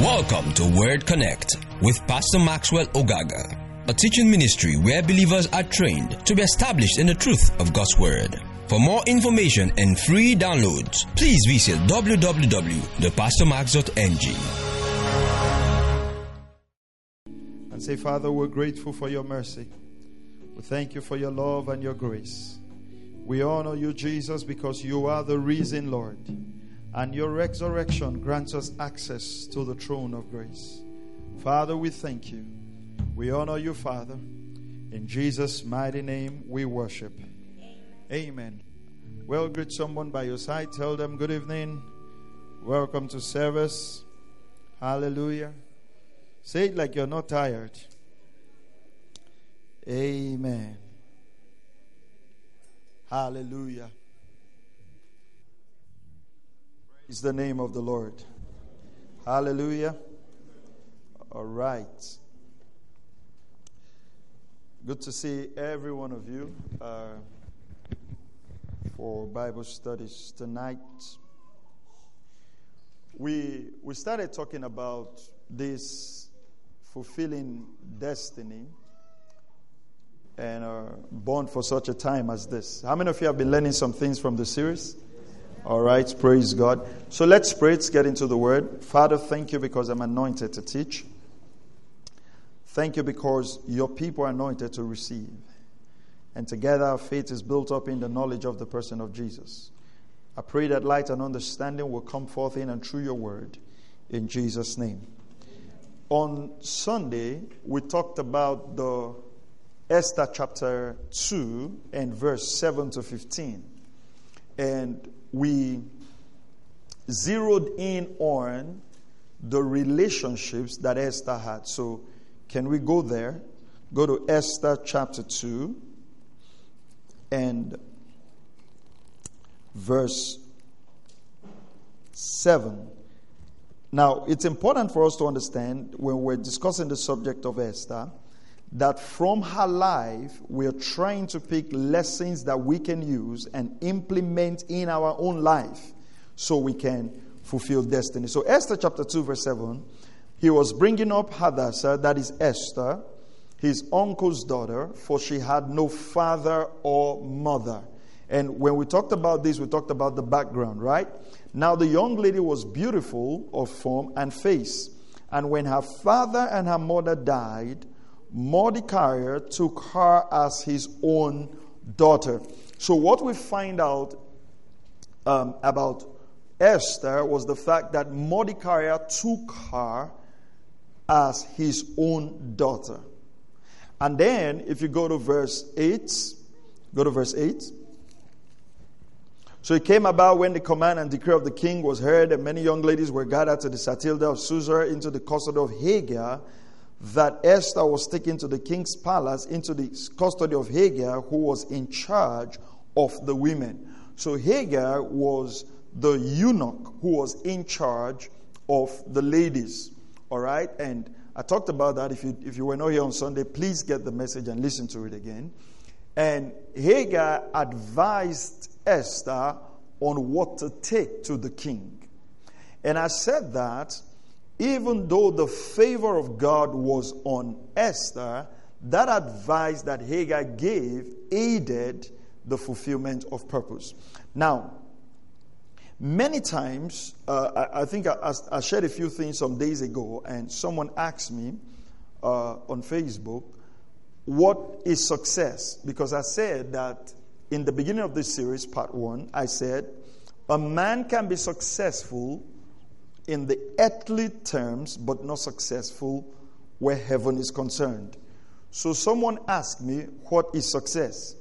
Welcome to Word Connect with Pastor Maxwell Ogaga, a teaching ministry where believers are trained to be established in the truth of God's Word. For more information and free downloads, please visit www.thepastormax.ng. And say, Father, we're grateful for your mercy. We thank you for your love and your grace. We honor you, Jesus, because you are the reason, Lord. And your resurrection grants us access to the throne of grace. Father, we thank you. We honor you, Father. In Jesus' mighty name, we worship. Amen. Well, greet someone by your side. Tell them, Good evening. Welcome to service. Hallelujah. Say it like you're not tired. Amen. Hallelujah. Praise the name of the Lord. Hallelujah. All right. Good to see every one of you uh, for Bible studies tonight. We, we started talking about this fulfilling destiny and are born for such a time as this. How many of you have been learning some things from the series? All right, praise God. So let's pray. Let's get into the word. Father, thank you because I'm anointed to teach. Thank you because your people are anointed to receive. And together our faith is built up in the knowledge of the person of Jesus. I pray that light and understanding will come forth in and through your word. In Jesus' name. On Sunday, we talked about the Esther chapter 2 and verse 7 to 15. And we zeroed in on the relationships that Esther had. So, can we go there? Go to Esther chapter 2 and verse 7. Now, it's important for us to understand when we're discussing the subject of Esther that from her life, we're trying to pick lessons that we can use and implement in our own life so we can fulfill destiny. So, Esther chapter 2, verse 7, he was bringing up Hadassah, that is Esther, his uncle's daughter, for she had no father or mother. And when we talked about this, we talked about the background, right? Now, the young lady was beautiful of form and face. And when her father and her mother died, Mordecai took her as his own daughter. So, what we find out um, about Esther was the fact that Mordecai took her as his own daughter. And then, if you go to verse 8, go to verse 8. So it came about when the command and decree of the king was heard, and many young ladies were gathered to the citadel of Susa into the custody of Hegai that Esther was taken to the king's palace into the custody of Hegai, who was in charge of the women. So Hegai was the eunuch who was in charge of the ladies. All right? And I talked about that. If you, if you were not here on Sunday, please get the message and listen to it again. And Hegai advised Esther on what to take to the king. And I said that even though the favor of God was on Esther, that advice that Hegai gave aided the fulfillment of purpose. Now, many times, uh, I, I, think I, I, shared a few things some days ago, and someone asked me uh, on Facebook, What is success? Because I said that in the beginning of this series, part one, I said, A man can be successful in the earthly terms, but not successful where heaven is concerned. So someone asked me, What is success?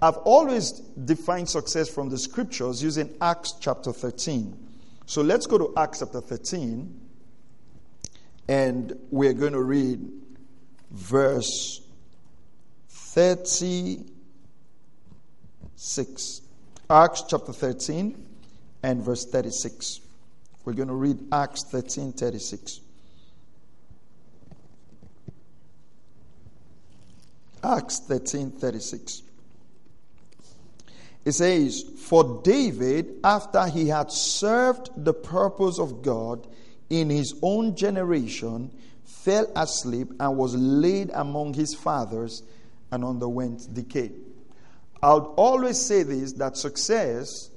I've always defined success from the scriptures using Acts chapter 13. So let's go to Acts chapter 13, and we're going to read verse 36. Acts chapter 13 and verse 36. We're going to read Acts 13 36. Acts 13 36. It says, For David, after he had served the purpose of God, in his own generation fell asleep and was laid among his fathers and underwent decay. I'll always say this that success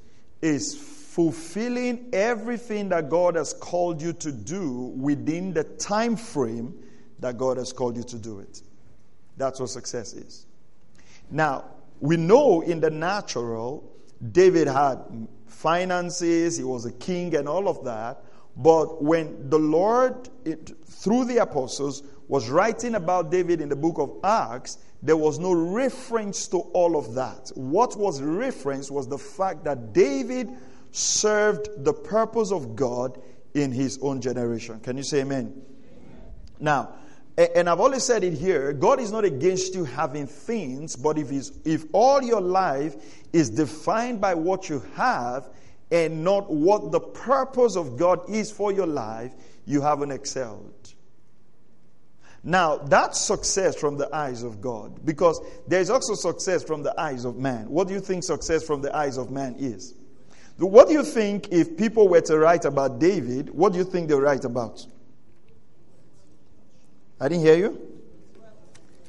is fulfilling everything that God has called you to do within the time frame that God has called you to do it. That's what success is. Now, we know in the natural, David had finances, he was a king, and all of that. But when the Lord, it, through the apostles, was writing about David in the book of Acts, there was no reference to all of that. What was referenced was the fact that David served the purpose of God in his own generation. Can you say amen? amen. Now, and I've always said it here God is not against you having things, but if, if all your life is defined by what you have and not what the purpose of God is for your life, you haven't excelled. Now, that's success from the eyes of God because there's also success from the eyes of man. What do you think success from the eyes of man is? What do you think if people were to write about David, what do you think they write about? I didn't hear you.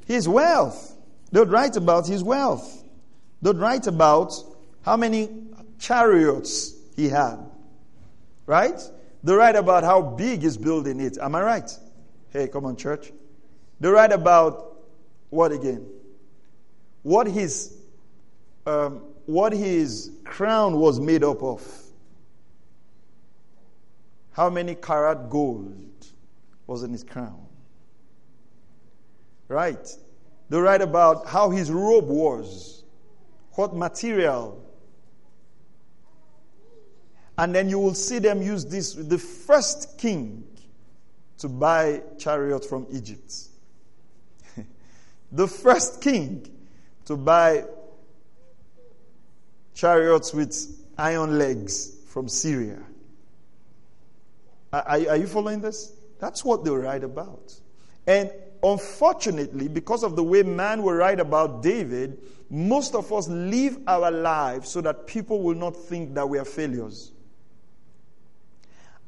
His wealth. They'd write about his wealth. They'd write about how many chariots he had. Right? They write about how big his building is. Am I right? Hey, come on, church. They write about what again? What his um, what his crown was made up of. How many carat gold was in his crown? Right? They write about how his robe was, what material. And then you will see them use this the first king to buy chariot from Egypt the first king to buy chariots with iron legs from Syria. Are, are, you following this? That's what they write about. And unfortunately, because of the way man will write about David, most of us live our lives so that people will not think that we are failures.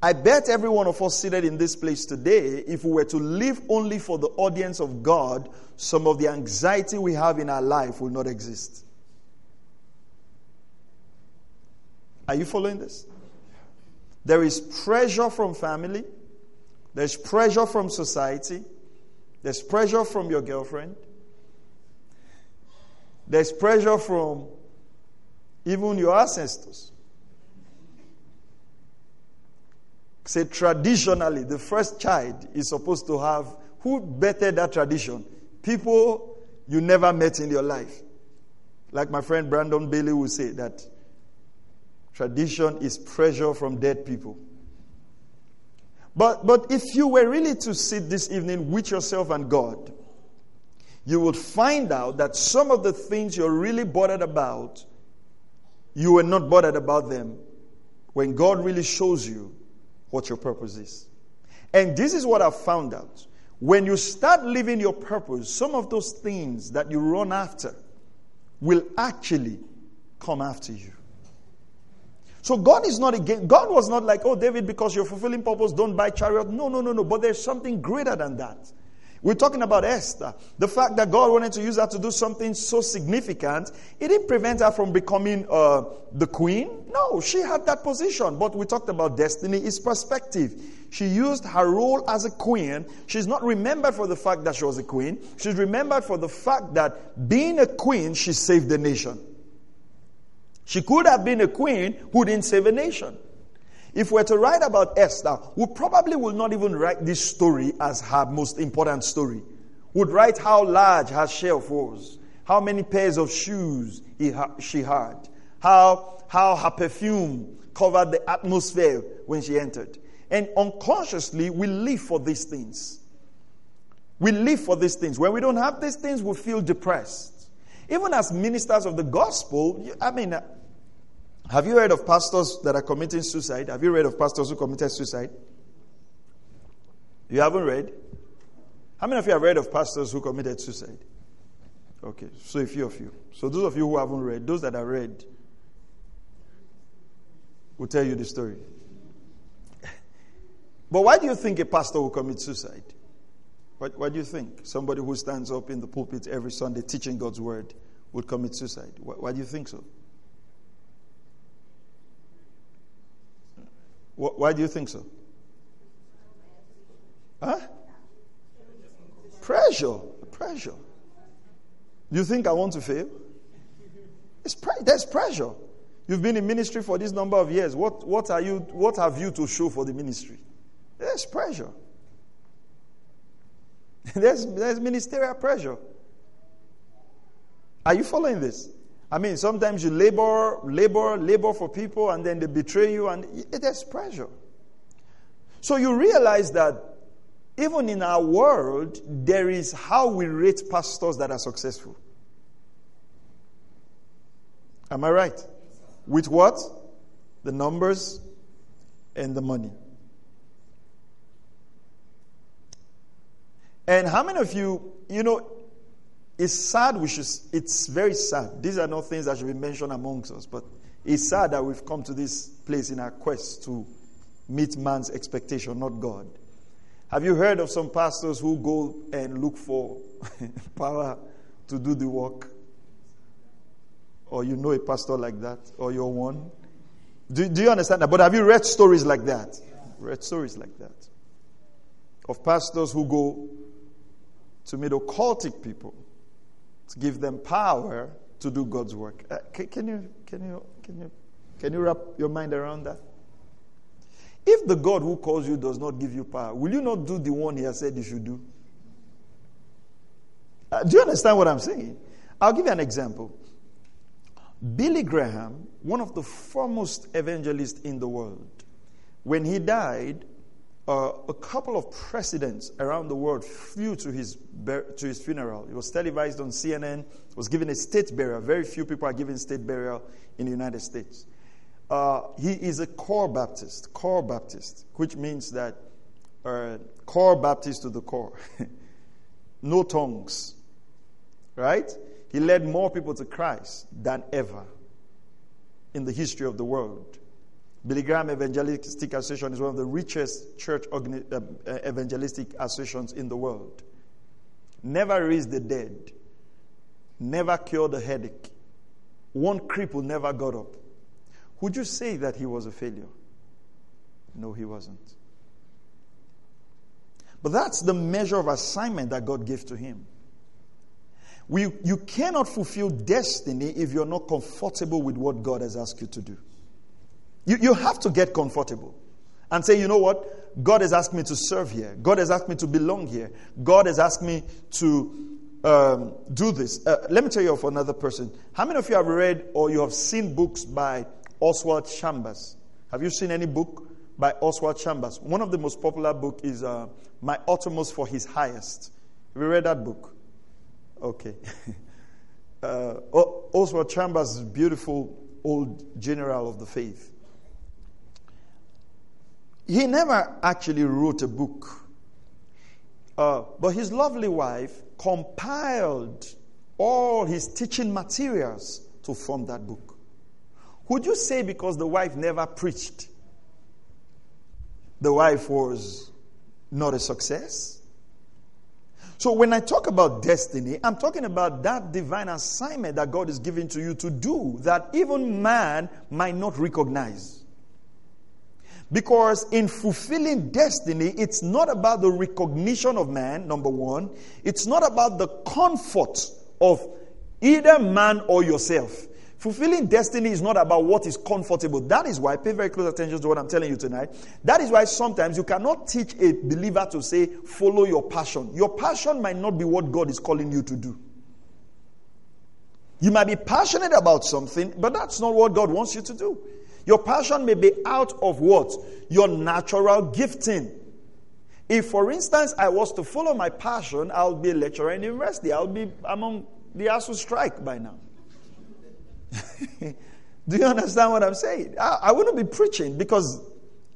I bet every one of us seated in this place today, if we were to live only for the audience of God, some of the anxiety we have in our life will not exist. Are you following this? There is pressure from family, there's pressure from society, there's pressure from your girlfriend, there's pressure from even your ancestors. Say traditionally, the first child is supposed to have who bettered that tradition? People you never met in your life. Like my friend Brandon Bailey will say that tradition is pressure from dead people. But, but if you were really to sit this evening with yourself and God, you would find out that some of the things you're really bothered about, you were not bothered about them when God really shows you what your purpose is. And this is what I've found out. When you start living your purpose, some of those things that you run after will actually come after you. So God is not again. God was not like, oh, David, because you're fulfilling purpose, don't buy chariot. No, no, no, no. But there's something greater than that. We're talking about Esther. The fact that God wanted to use her to do something so significant, it didn't prevent her from becoming uh, the queen. No, she had that position. But we talked about destiny is perspective. She used her role as a queen. She's not remembered for the fact that she was a queen. She's remembered for the fact that being a queen, she saved the nation. She could have been a queen who didn't save a nation. If we're to write about Esther, we probably will not even write this story as her most important story. Would write how large her shelf was, how many pairs of shoes ha- she had, how, how her perfume covered the atmosphere when she entered. And unconsciously, we live for these things. We live for these things. When we don't have these things, we feel depressed. Even as ministers of the gospel, I mean, uh, have you heard of pastors that are committing suicide? Have you read of pastors who committed suicide? You haven't read? How many of you have read of pastors who committed suicide? Okay, so a few of you. So those of you who haven't read, those that are read, will tell you the story. But why do you think a pastor will commit suicide? What, what do you think? Somebody who stands up in the pulpit every Sunday teaching God's word would commit suicide. Why, why do you think so? Why do you think so? Huh? Pressure. Pressure. Do you think I want to fail? It's pre- there's pressure. You've been in ministry for this number of years. What, what, are you, what have you to show for the ministry? There's pressure. there's, there's ministerial pressure. Are you following this? I mean, sometimes you labor, labor, labor for people and then they betray you, and there's pressure. So you realize that even in our world, there is how we rate pastors that are successful. Am I right? With what? The numbers and the money. And how many of you, you know, it's sad, we should, it's very sad. These are not things that should be mentioned amongst us, but it's sad that we've come to this place in our quest to meet man's expectation, not God. Have you heard of some pastors who go and look for power to do the work? Or you know a pastor like that? Or you're one? Do, do you understand that? But have you read stories like that? Read stories like that. Of pastors who go to meet occultic people to give them power to do God's work. Uh, can, can, you, can, you, can, you, can you wrap your mind around that? If the God who calls you does not give you power, will you not do the one He has said you should do? Uh, do you understand what I'm saying? I'll give you an example. Billy Graham, one of the foremost evangelists in the world, when he died, uh, a couple of presidents around the world flew to his, to his funeral. It was televised on CNN. It was given a state burial. Very few people are given state burial in the United States. Uh, he is a core Baptist, core Baptist, which means that uh, core Baptist to the core. no tongues, right? He led more people to Christ than ever in the history of the world. Billy Graham Evangelistic Association is one of the richest church uh, uh, evangelistic associations in the world. Never raised the dead, never cured a headache. One cripple never got up. Would you say that he was a failure? No, he wasn't. But that's the measure of assignment that God gave to him. We, you cannot fulfill destiny if you're not comfortable with what God has asked you to do. You, you have to get comfortable and say, you know what? God has asked me to serve here. God has asked me to belong here. God has asked me to um, do this. Uh, let me tell you of another person. How many of you have read or you have seen books by Oswald Chambers? Have you seen any book by Oswald Chambers? One of the most popular book is uh, My Uttermost for His Highest. Have you read that book? Okay. uh, Oswald Chambers is beautiful old general of the faith. He never actually wrote a book, uh, but his lovely wife compiled all his teaching materials to form that book. Would you say because the wife never preached, the wife was not a success? So when I talk about destiny, I'm talking about that divine assignment that God is giving to you to do that even man might not recognize. Because in fulfilling destiny, it's not about the recognition of man, number one. It's not about the comfort of either man or yourself. Fulfilling destiny is not about what is comfortable. That is why, pay very close attention to what I'm telling you tonight. That is why sometimes you cannot teach a believer to say, follow your passion. Your passion might not be what God is calling you to do. You might be passionate about something, but that's not what God wants you to do. Your passion may be out of what? Your natural gifting. If, for instance, I was to follow my passion, I'll be a lecturer in university. I'll be among the ASUU strike by now. Do you understand what I'm saying? I, I wouldn't be preaching because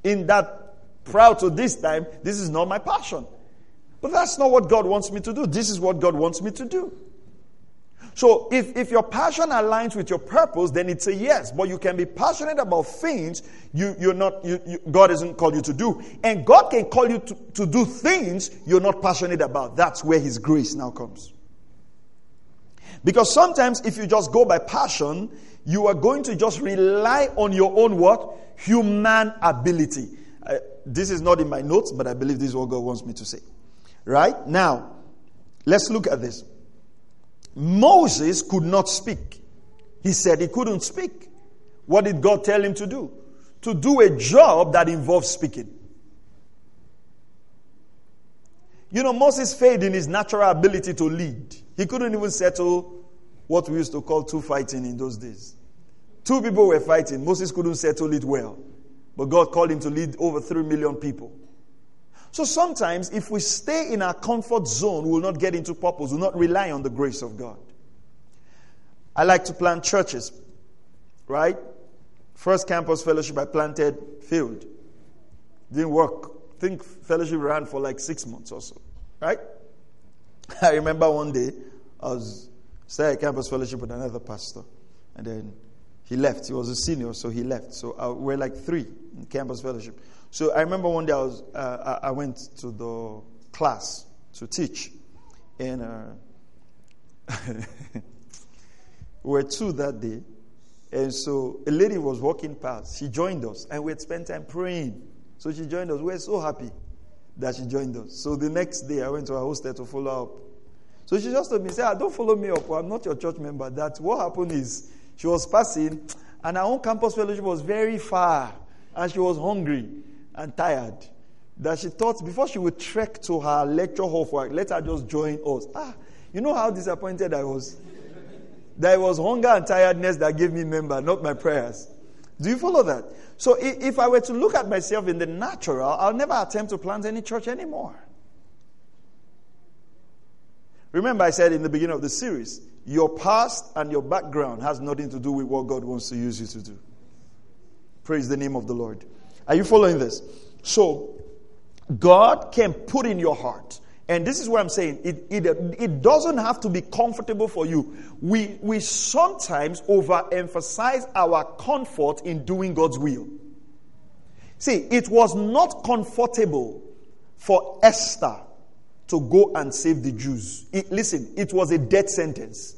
in that proud to this time, this is not my passion. But that's not what God wants me to do. This is what God wants me to do. So if, if your passion aligns with your purpose, then it's a yes. But you can be passionate about things you, you're not, you, you, God hasn't called you to do. And God can call you to, to do things you're not passionate about. That's where His grace now comes. Because sometimes if you just go by passion, you are going to just rely on your own what? Human ability. Uh, this is not in my notes, but I believe this is what God wants me to say. Right? Now, let's look at this. Moses could not speak. He said he couldn't speak. What did God tell him to do? To do a job that involves speaking. You know, Moses failed in his natural ability to lead. He couldn't even settle what we used to call two fighting in those days. Two people were fighting. Moses couldn't settle it well. But God called him to lead over three million people. So sometimes, if we stay in our comfort zone, we will not get into purpose, we will not rely on the grace of God. I like to plant churches, right? First campus fellowship I planted failed. Didn't work. I think fellowship ran for like six months or so, right? I remember one day I was staying at campus fellowship with another pastor, and then he left. He was a senior, so he left. So uh, we're like three in campus fellowship. So I remember one day I was uh, I went to the class to teach, and uh, we were two that day, and so a lady was walking past. She joined us, and we had spent time praying. So she joined us. We were so happy that she joined us. So the next day, I went to her hostel to follow up. So she just told me, "Say, ah, don't follow me up. I'm not your church member." That what happened is she was passing, and our own campus fellowship was very far, and she was hungry and tired that she thought before she would trek to her lecture hall for let her just join us. Ah, you know how disappointed I was? that it was hunger and tiredness that gave me member, not my prayers. Do you follow that? So if I were to look at myself in the natural, I'll never attempt to plant any church anymore. Remember, I said in the beginning of the series, your past and your background has nothing to do with what God wants to use you to do. Praise the name of the Lord. Are you following this? So, God can put in your heart, and this is what I'm saying, it, it, it doesn't have to be comfortable for you. We, we sometimes overemphasize our comfort in doing God's will. See, it was not comfortable for Esther to go and save the Jews. It, listen, it was a death sentence.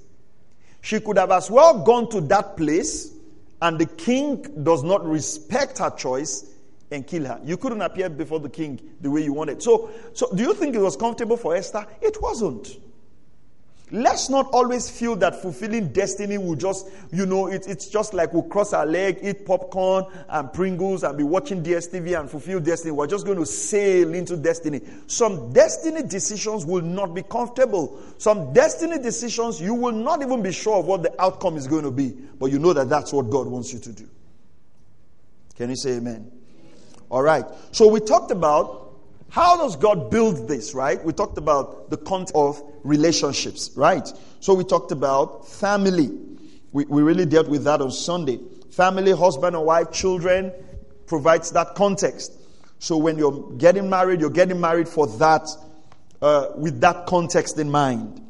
She could have as well gone to that place, and the king does not respect her choice and kill her. You couldn't appear before the king the way you wanted. So, so do you think it was comfortable for Esther? It wasn't. Let's not always feel that fulfilling destiny will just, you know, it, it's just like we'll cross our leg, eat popcorn and Pringles and be watching DSTV and fulfill destiny. We're just going to sail into destiny. Some destiny decisions will not be comfortable. Some destiny decisions, you will not even be sure of what the outcome is going to be. But you know that that's what God wants you to do. Can you say amen? All right. So we talked about how does God build this, right? We talked about the concept of relationships, right? So we talked about family. We, we really dealt with that on Sunday. Family, husband and wife, children provides that context. So when you're getting married, you're getting married for that, uh, with that context in mind.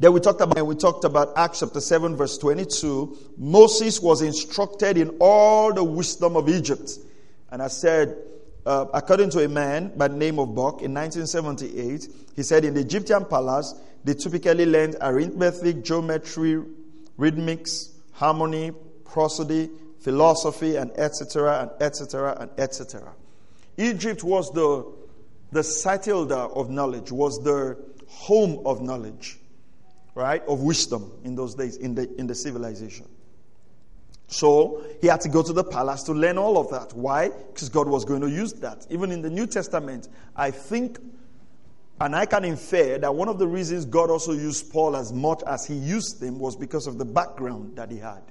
Then we talked about we talked about Acts chapter 7 verse 22. Moses was instructed in all the wisdom of Egypt and I said, uh, according to a man by the name of Buck in 1978, he said in the Egyptian palace, they typically learned arithmetic, geometry, rhythmics, harmony, prosody, philosophy, and etc., and etc., and etc. Egypt was the, the citadel of knowledge, was the home of knowledge, right, of wisdom in those days, in the, in the civilization. So he had to go to the palace to learn all of that. Why? Because God was going to use that. Even in the New Testament, I think, and I can infer that one of the reasons God also used Paul as much as he used him was because of the background that he had.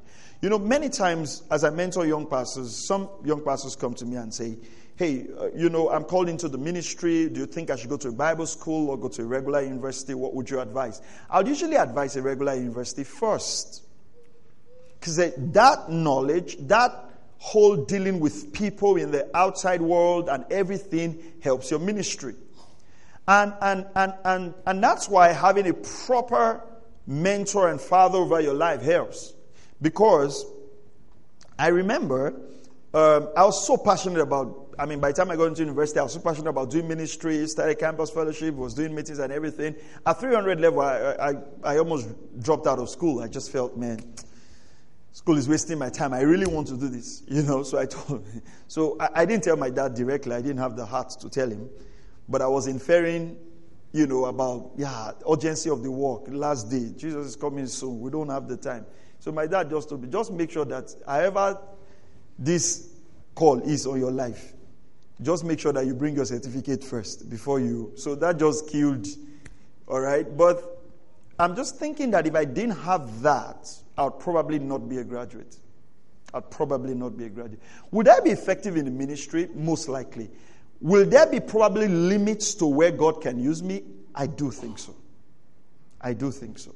You know, many times as I mentor young pastors, some young pastors come to me and say, Hey, uh, you know, I'm called into the ministry. Do you think I should go to a Bible school or go to a regular university? What would you advise? I would usually advise a regular university first because that knowledge, that whole dealing with people in the outside world and everything helps your ministry. And, and, and, and, and that's why having a proper mentor and father over your life helps. Because I remember um, I was so passionate about, I mean, by the time I got into university, I was so passionate about doing ministry, started campus fellowship, was doing meetings and everything. At 300 level, I, I, I almost dropped out of school. I just felt, man, school is wasting my time. I really want to do this, you know. So I told, so I, I didn't tell my dad directly. I didn't have the heart to tell him, but I was inferring you know, about, yeah, urgency of the work, last day. Jesus is coming soon. We don't have the time. So my dad just told me, just make sure that however this call is on your life, just make sure that you bring your certificate first before you. So that just killed, all right? But I'm just thinking that if I didn't have that, I'd probably not be a graduate. I'd probably not be a graduate. Would I be effective in the ministry? Most likely. Will there be probably limits to where God can use me? I do think so. I do think so.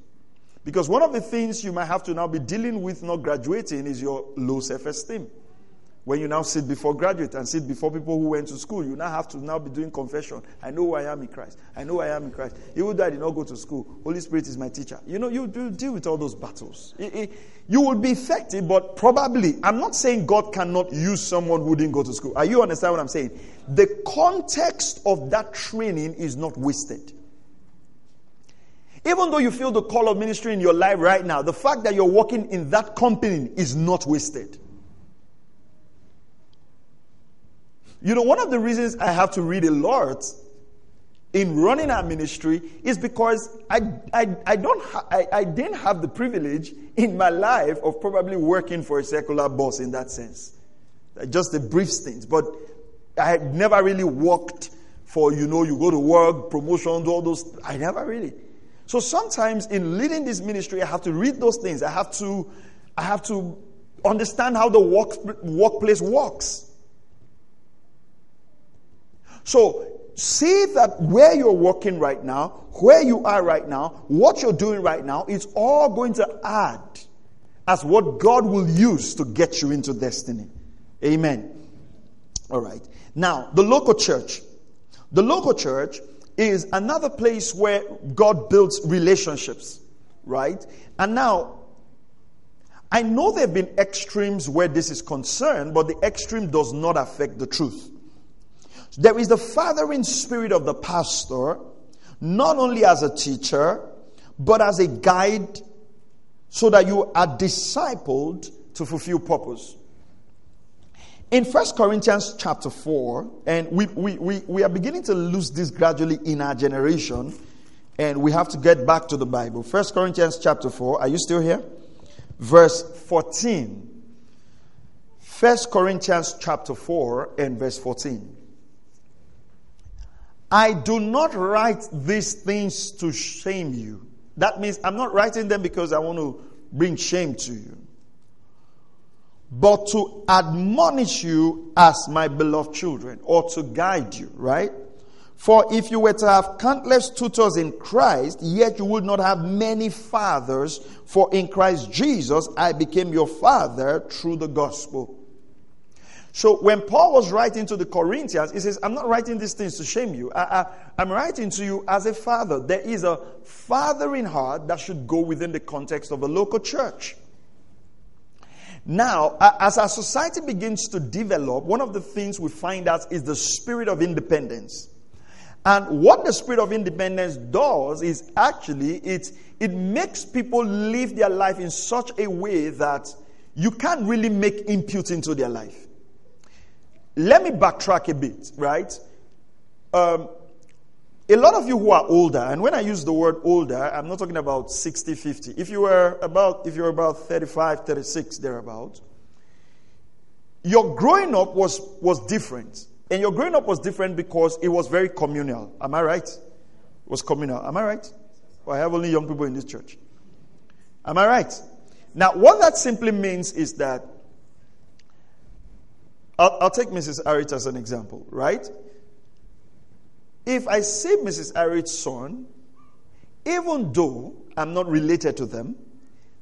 Because one of the things you might have to now be dealing with not graduating is your low self esteem. When you now sit before graduate and sit before people who went to school, you now have to now be doing confession. I know who I am in Christ. I know I am in Christ. Even though I did not go to school, Holy Spirit is my teacher. You know, you, you deal with all those battles. It, it, you will be effective, but probably, I'm not saying God cannot use someone who didn't go to school. Are you understand what I'm saying? The context of that training is not wasted. Even though you feel the call of ministry in your life right now, the fact that you're working in that company is not wasted. You know, one of the reasons I have to read a lot in running our ministry is because I, I, I, don't ha- I, I didn't have the privilege in my life of probably working for a secular boss in that sense. Uh, just a brief stint. But I had never really worked for, you know, you go to work, promotions, all those. I never really. So sometimes in leading this ministry, I have to read those things. I have to, I have to understand how the work, workplace works. So see that where you're working right now, where you are right now, what you're doing right now, it's all going to add as what God will use to get you into destiny. Amen. All right. Now, the local church. The local church is another place where God builds relationships, right? And now, I know there have been extremes where this is concerned, but the extreme does not affect the truth. There is the fathering spirit of the pastor, not only as a teacher, but as a guide so that you are discipled to fulfill purpose. In 1 Corinthians chapter 4, and we, we, we, we are beginning to lose this gradually in our generation, and we have to get back to the Bible. 1 Corinthians chapter 4, are you still here? Verse 14. 1 Corinthians chapter 4 and verse 14. I do not write these things to shame you. That means I'm not writing them because I want to bring shame to you, but to admonish you as my beloved children or to guide you, right? For if you were to have countless tutors in Christ, yet you would not have many fathers, for in Christ Jesus I became your father through the gospel. So when Paul was writing to the Corinthians, he says, I'm not writing these things to shame you. I, am writing to you as a father. There is a fathering heart that should go within the context of a local church. Now, as our society begins to develop, one of the things we find out is the spirit of independence. And what the spirit of independence does is actually it, it makes people live their life in such a way that you can't really make input into their life. Let me backtrack a bit, right? Um, a lot of you who are older, and when I use the word older, I'm not talking about 60, 50. If you were about, if you're about 35, 36, thereabout, your growing up was, was different. And your growing up was different because it was very communal. Am I right? It was communal. Am I right? Well, I have only young people in this church. Am I right? Now, what that simply means is that I'll, I'll take Mrs. Arich as an example, right? If I see Mrs. Arich's son, even though I'm not related to them,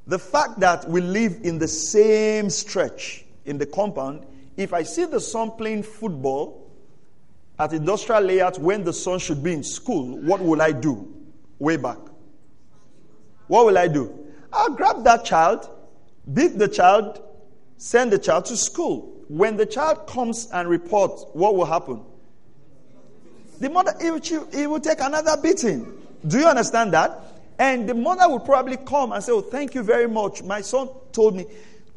the fact that we live in the same stretch in the compound, if I see the son playing football at industrial layout when the son should be in school, what will I do? Way back. What will I do? I'll grab that child, beat the child, send the child to school. When the child comes and reports, what will happen? The mother, he will, take another beating. Do you understand that? And the mother will probably come and say, Oh, thank you very much. My son told me.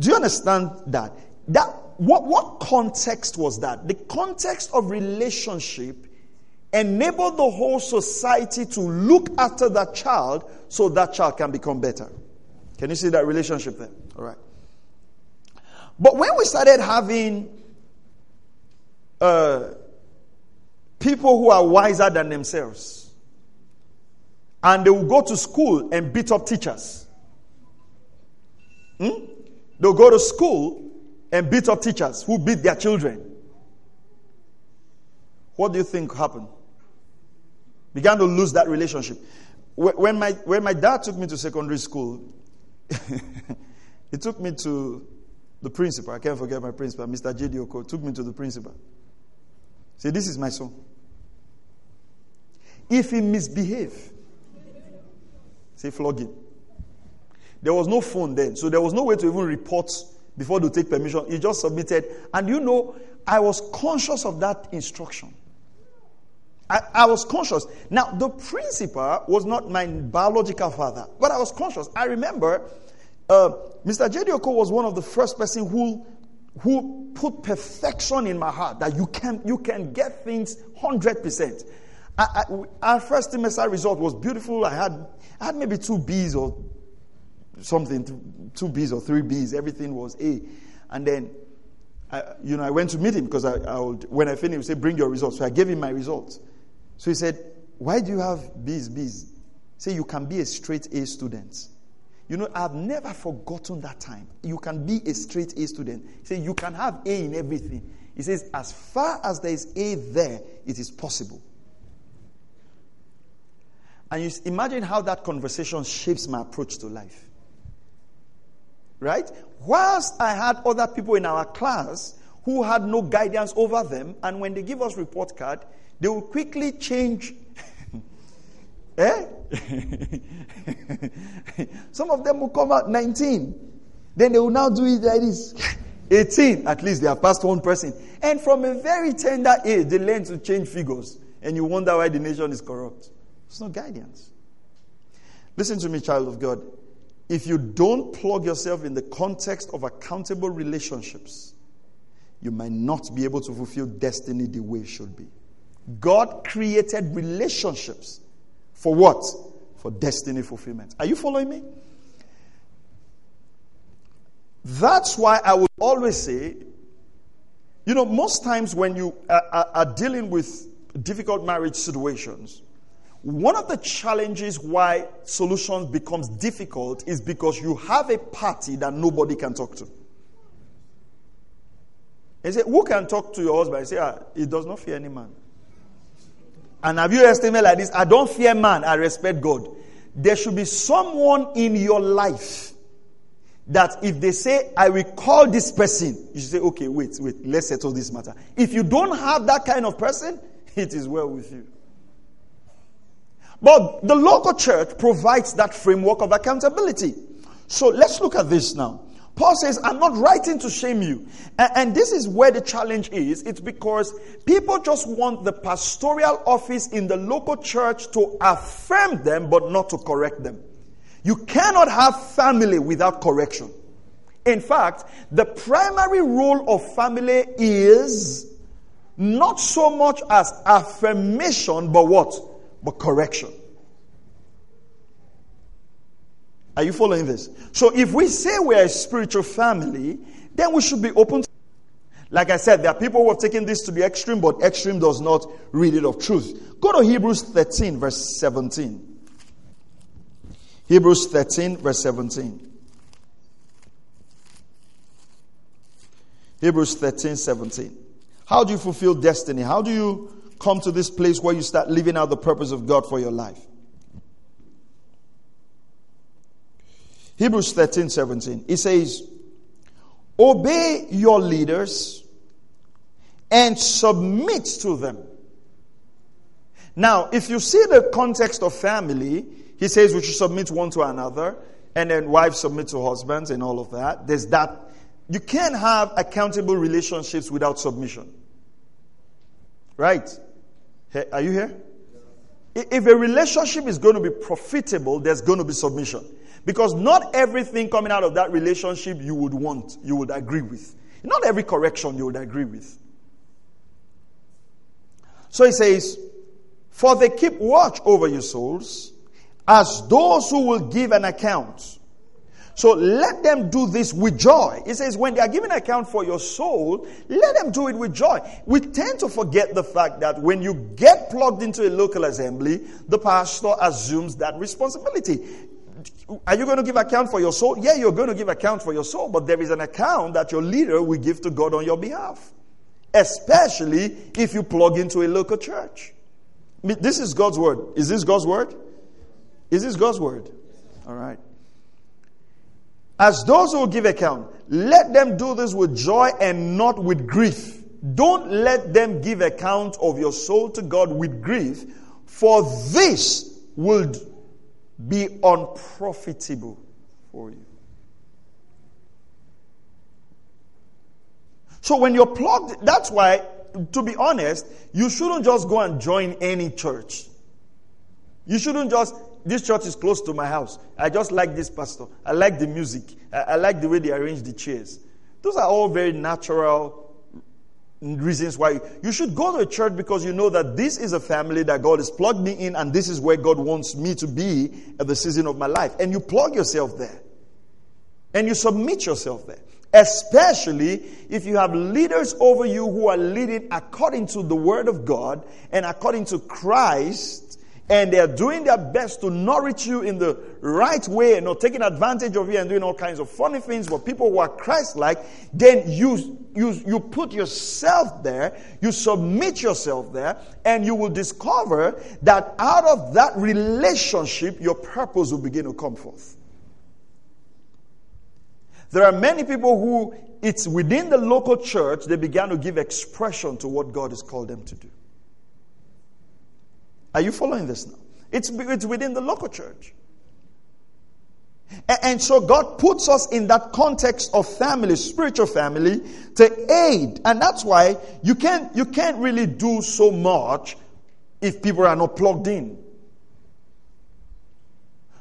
Do you understand that? That what, what context was that? The context of relationship enabled the whole society to look after that child so that child can become better. Can you see that relationship there? All right. But when we started having uh, people who are wiser than themselves, and they will go to school and beat up teachers, hmm? they'll go to school and beat up teachers who beat their children. What do you think happened? Began to lose that relationship. When my, when my dad took me to secondary school, he took me to the principal. I can't forget my principal, Mr. J.D. Oko, took me to the principal. Say, this is my son. If he misbehave, say flogging. There was no phone then, so there was no way to even report before they take permission. He just submitted. And you know, I was conscious of that instruction. I, I, was conscious. Now, the principal was not my biological father, but I was conscious. I remember uh, Mr. J.D. Oko was one of the first person who, who put perfection in my heart that you can, you can get things 100%. I, I, our first semester result was beautiful. I had, I had maybe two B's or something, two B's or three B's. Everything was A. And then, I, you know, I went to meet him because I, I would, when I finished, he said, bring your results. So I gave him my results. So he said, why do you have B's, B's? Say, you can be a straight A student. You know, I've never forgotten that time. You can be a straight A student. He said, you can have A in everything. He says, as far as there is A there, it is possible. And you imagine how that conversation shapes my approach to life. Right? Whilst I had other people in our class who had no guidance over them, and when they give us report card, they will quickly change. eh? Some of them will come out 19. Then they will now do it like this. 18, at least they have passed one person. And from a very tender age, they learn to change figures. And you wonder why the nation is corrupt. It's no guidance. Listen to me, child of God. If you don't plug yourself in the context of accountable relationships, you might not be able to fulfill destiny the way it should be. God created relationships for what? For destiny fulfillment. Are you following me? That's why I would always say, you know, most times when you are, are dealing with difficult marriage situations, one of the challenges why solutions becomes difficult is because you have a party that nobody can talk to. And say, who can talk to your husband? I say, ah, he does not fear any man. And have you estimate like this? I don't fear man, I respect God. There should be someone in your life that if they say, I will call this person, you should say, okay, wait, wait, let's settle this matter. If you don't have that kind of person, it is well with you. But the local church provides that framework of accountability. So let's look at this now. Paul says, I'm not writing to shame you. And, and, this is where the challenge is. It's because people just want the pastoral office in the local church to affirm them, but not to correct them. You cannot have family without correction. In fact, the primary role of family is not so much as affirmation, but what? but correction. Are you following this? So if we say we're a spiritual family, then we should be open to like I said, there are people who have taken this to the extreme, but extreme does not read it of truth. Go to Hebrews 13, verse 17. Hebrews 13, verse 17. Hebrews 13, 17. How do you fulfill destiny? How do you come to this place where you start living out the purpose of God for your life. Hebrews 13 17. It says, Obey your leaders and submit to them. Now, if you see the context of family, he says we should submit one to another, and then wives submit to husbands and all of that. There's that. You can't have accountable relationships without submission. Right? Are you here? If a relationship is going to be profitable, there's going to be submission. Because not everything coming out of that relationship you would want, you would agree with. Not every correction you would agree with. So he says, For they keep watch over your souls as those who will give an account. So let them do this with joy. It says, when they are giving account for your soul, let them do it with joy. We tend to forget the fact that when you get plugged into a local assembly, the pastor assumes that responsibility. Are you going to give account for your soul? Yeah, you're going to give account for your soul, but there is an account that your leader will give to God on your behalf. Especially if you plug into a local church. This is God's word. Is this God's word? Is this God's word? All right. As those who give account, let them do this with joy and not with grief. Don't let them give account of your soul to God with grief, for this would be unprofitable for you. So when you're plugged, that's why, to be honest, you shouldn't just go and join any church. You shouldn't just, this church is close to my house. I just like this pastor. I like the music. I, I like the way they arrange the chairs. Those are all very natural reasons why you should go to a church because you know that this is a family that God has plugged me in and this is where God wants me to be at the season of my life. And you plug yourself there. And you submit yourself there. Especially if you have leaders over you who are leading according to the word of God and according to Christ and they are doing their best to nourish you in the right way and not taking advantage of you and doing all kinds of funny things, but people who are Christ like, then you, you, you put yourself there, you submit yourself there, and you will discover that out of that relationship, your purpose will begin to come forth. There are many people who it's within the local church they began to give expression to what God has called them to do. Are you following this now? It's, it's within the local church. And, and so God puts us in that context of family, spiritual family, to aid. And that's why you can't, you can't really do so much if people are not plugged in.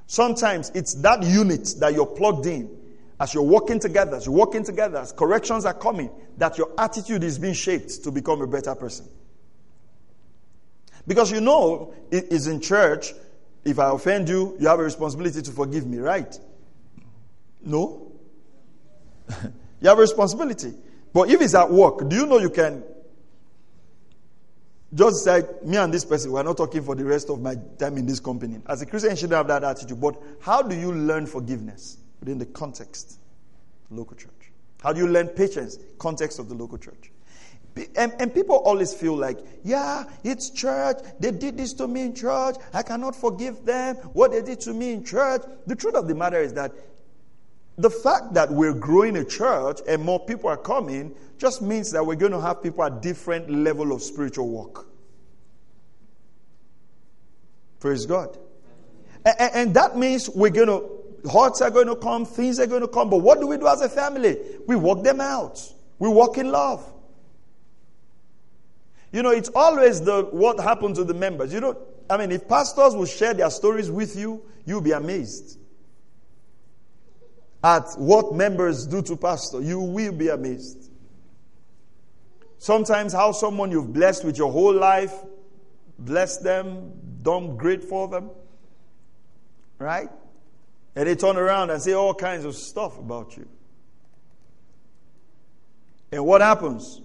Sometimes it's that unit that you're plugged in. As you're working together, as you're working together, as corrections are coming, that your attitude is being shaped to become a better person. Because you know, it is in church, if I offend you, you have a responsibility to forgive me, right? No? you have a responsibility. But if it's at work, do you know you can just say, me and this person, we're not talking for the rest of my time in this company. As a Christian, you shouldn't have that attitude. But how do you learn forgiveness within the context the local church? How do you learn patience? Context of the local church. And, and, people always feel like, yeah, it's church. They did this to me in church. I cannot forgive them. What they did to me in church. The truth of the matter is that the fact that we're growing a church and more people are coming just means that we're going to have people at different level of spiritual walk. Praise God. And, and that means we're going to, hearts are going to come, things are going to come. But what do we do as a family? We walk them out. We walk in love. You know, it's always the what happened to the members. You know, I mean, if pastors will share their stories with you, you'll be amazed at what members do to pastor. You will be amazed. Sometimes how someone you've blessed with your whole life, bless them, done great for them, right? And they turn around and say all kinds of stuff about you. And what happens?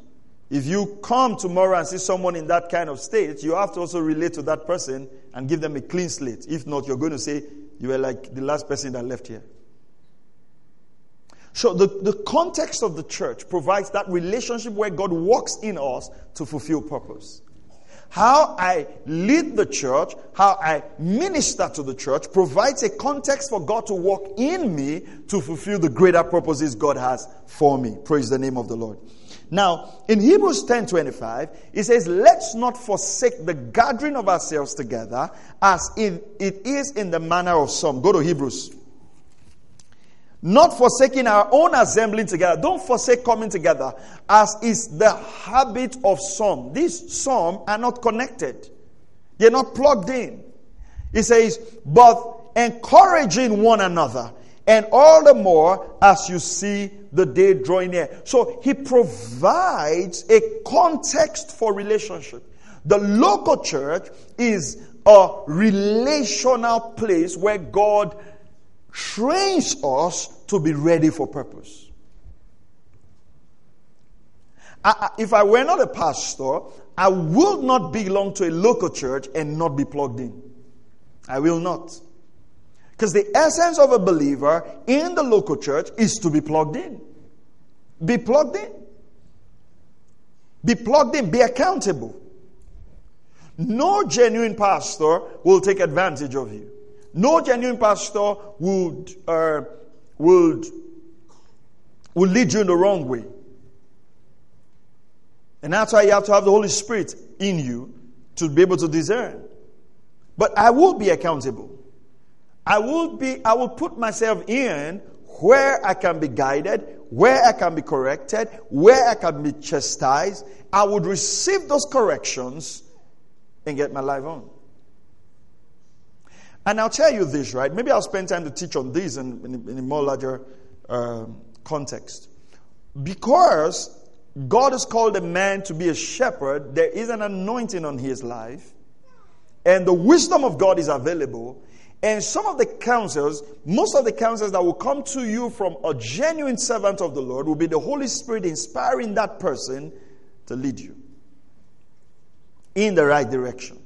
If you come tomorrow and see someone in that kind of state, you have to also relate to that person and give them a clean slate. If not, you're going to say you were like the last person that left here. So the, the context of the church provides that relationship where God works in us to fulfill purpose. How I lead the church, how I minister to the church provides a context for God to work in me to fulfill the greater purposes God has for me. Praise the name of the Lord. Now, in Hebrews 10 25, it says, Let's not forsake the gathering of ourselves together as it, it is in the manner of some. Go to Hebrews. Not forsaking our own assembling together. Don't forsake coming together as is the habit of some. These some are not connected, they're not plugged in. It says, But encouraging one another and all the more as you see the day drawing near. So he provides a context for relationship. The local church is a relational place where God trains us to be ready for purpose. I, if I were not a pastor, I would not belong to a local church and not be plugged in. I will not. Because the essence of a believer in the local church is to be plugged in. Be plugged in. Be plugged in. Be accountable. No genuine pastor will take advantage of you. No genuine pastor would uh, would will lead you in the wrong way. And that's why you have to have the Holy Spirit in you to be able to discern. But I will be accountable. I will be, I will put myself in where I can be guided, where I can be corrected, where I can be chastised. I would receive those corrections and get my life on. And I'll tell you this, right? Maybe I'll spend time to teach on this in, in, in a more larger um, context. Because God has called a man to be a shepherd, there is an anointing on his life, and the wisdom of God is available. And some of the counsels, most of the counsels that will come to you from a genuine servant of the Lord will be the Holy Spirit inspiring that person to lead you in the right direction.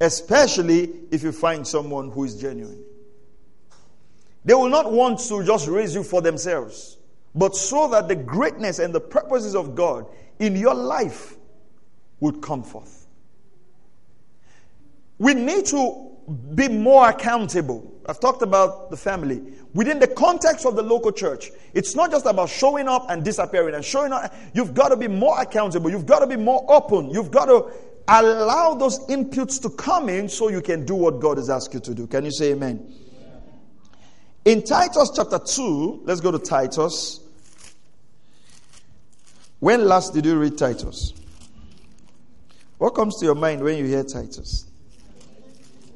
Especially if you find someone who is genuine. They will not want to just raise you for themselves, but so that the greatness and the purposes of God in your life would come forth. We need to be more accountable. I've talked about the family. Within the context of the local church, it's not just about showing up and disappearing and showing up. You've got to be more accountable. You've got to be more open. You've got to allow those inputs to come in so you can do what God has asked you to do. Can you say amen? In Titus chapter 2, let's go to Titus. When last did you read Titus? What comes to your mind when you hear Titus?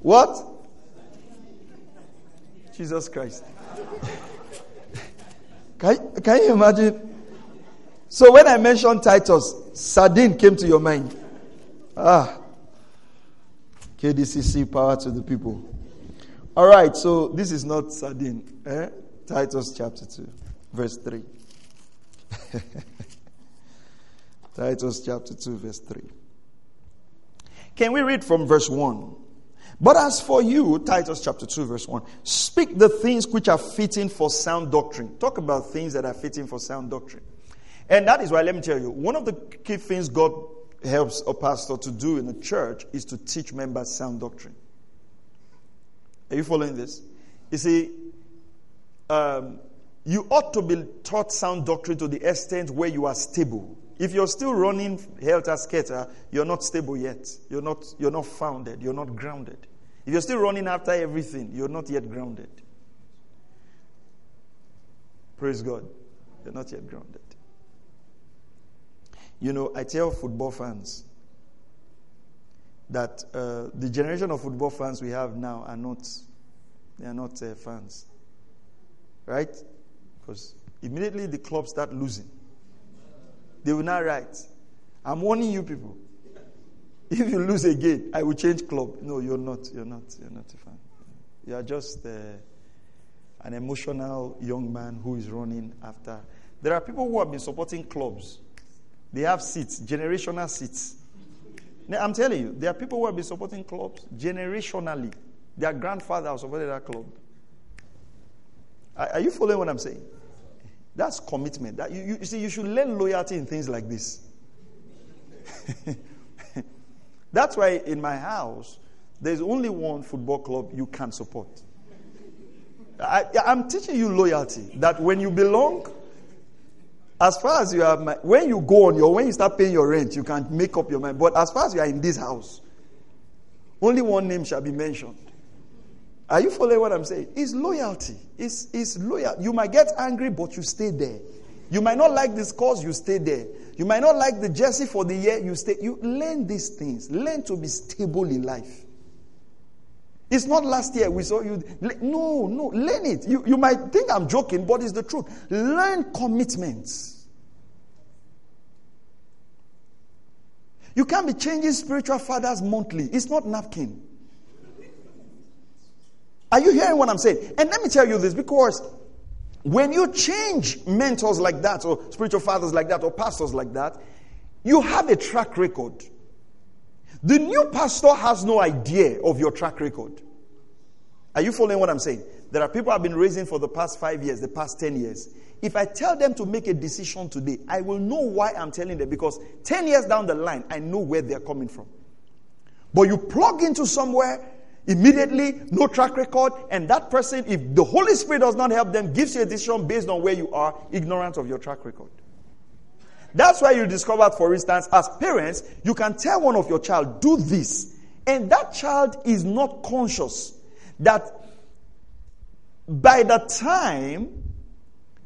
What? Jesus Christ. can, can you imagine? So when I mentioned Titus, sardine came to your mind. Ah. KDCC power to the people. All right, so this is not sardine. Eh? Titus chapter 2, verse 3. Titus chapter 2, verse 3. Can we read from verse 1? But as for you, Titus chapter 2, verse 1, speak the things which are fitting for sound doctrine. Talk about things that are fitting for sound doctrine. And that is why, let me tell you, one of the key things God helps a pastor to do in the church is to teach members sound doctrine. Are you following this? You see, um, you ought to be taught sound doctrine to the extent where you are stable. If you're still running helter skelter, you're not stable yet. You're not, you're not founded. You're not grounded. If you're still running after everything, you're not yet grounded. Praise God. You're not yet grounded. You know, I tell football fans that uh, the generation of football fans we have now are not, they are not uh, fans. Right? Because immediately the clubs start losing they will not write. I'm warning you people. If you lose again, I will change club. No, you're not. You're not. You're not a fan. You are just uh, an emotional young man who is running after. There are people who have been supporting clubs. They have seats, generational seats. Now, I'm telling you, there are people who have been supporting clubs generationally. Their grandfather supported that club. Are, are you following what I'm saying? That's commitment. That you, you, see, you should learn loyalty in things like this. That's why in my house, there's only one football club you can support. I, am teaching you loyalty. That when you belong, as far as you are, when you go on your, when you start paying your rent, you can make up your mind. But as far as you are in this house, only one name shall be mentioned. Are you following what I'm saying? It's loyalty. It's, it's loyal. You might get angry, but you stay there. You might not like this cause, you stay there. You might not like the jersey for the year, you stay. You learn these things. Learn to be stable in life. It's not last year we saw you. No, no, learn it. You, you might think I'm joking, but it's the truth. Learn commitments. You can't be changing spiritual fathers monthly. It's not napkin. Are you hearing what I'm saying? And let me tell you this because when you change mentors like that, or spiritual fathers like that, or pastors like that, you have a track record. The new pastor has no idea of your track record. Are you following what I'm saying? There are people I've been raising for the past five years, the past 10 years. If I tell them to make a decision today, I will know why I'm telling them because 10 years down the line, I know where they're coming from. But you plug into somewhere immediately, no track record, and that person, if the Holy Spirit does not help them, gives you a decision based on where you are, ignorant of your track record. That's why you discovered, for instance, as parents, you can tell one of your child, do this. And that child is not conscious that by the time,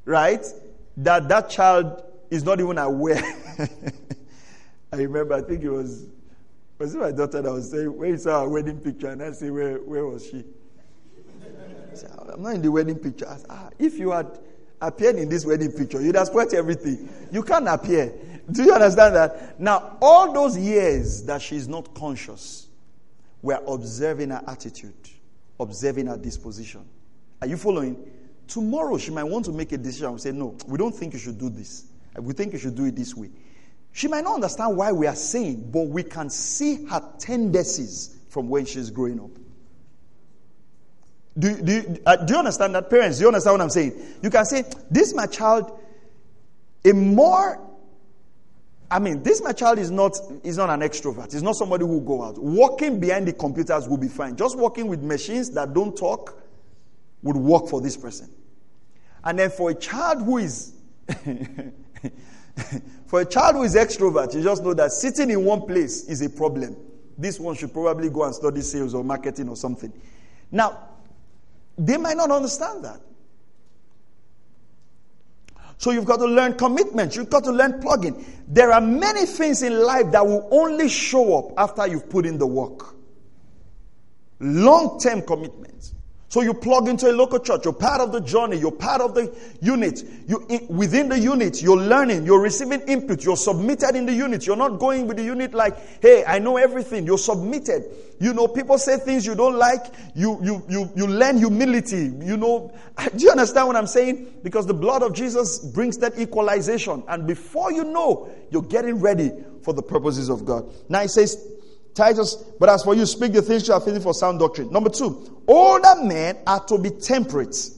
right, that that child is not even aware. I remember, I think it was, was it my daughter that was saying, you saw our wedding picture, and I say, where, where was she? I said, I'm not in the wedding picture. Said, ah, if you had appeared in this wedding picture, you'd have spoiled everything. You can't appear. Do you understand that? Now, all those years that she's not conscious, we're observing her attitude, observing her disposition. Are you following? Tomorrow, she might want to make a decision and say, No, we don't think you should do this. We think you should do it this way. She might not understand why we are saying, but we can see her tendencies from when she's growing up. Do, do, uh, do you understand that, parents? Do you understand what I'm saying? You can say, This, my child, a more I mean, this my child is not is not an extrovert. He's not somebody who will go out. Walking behind the computers will be fine. Just working with machines that don't talk would work for this person. And then for a child who is for a child who is extrovert, you just know that sitting in one place is a problem. This one should probably go and study sales or marketing or something. Now, they might not understand that. So you've got to learn commitment. You've got to learn plugging. There are many things in life that will only show up after you've put in the work. Long term commitment. So you plug into a local church. You're part of the journey. You're part of the unit. You within the unit. You're learning. You're receiving input. You're submitted in the unit. You're not going with the unit like, "Hey, I know everything." You're submitted. You know, people say things you don't like. You you you you learn humility. You know, do you understand what I'm saying? Because the blood of Jesus brings that equalization, and before you know, you're getting ready for the purposes of God. Now he says, Titus, but as for you, speak the things you are feeling for sound doctrine. Number two, older men are to be temperate. So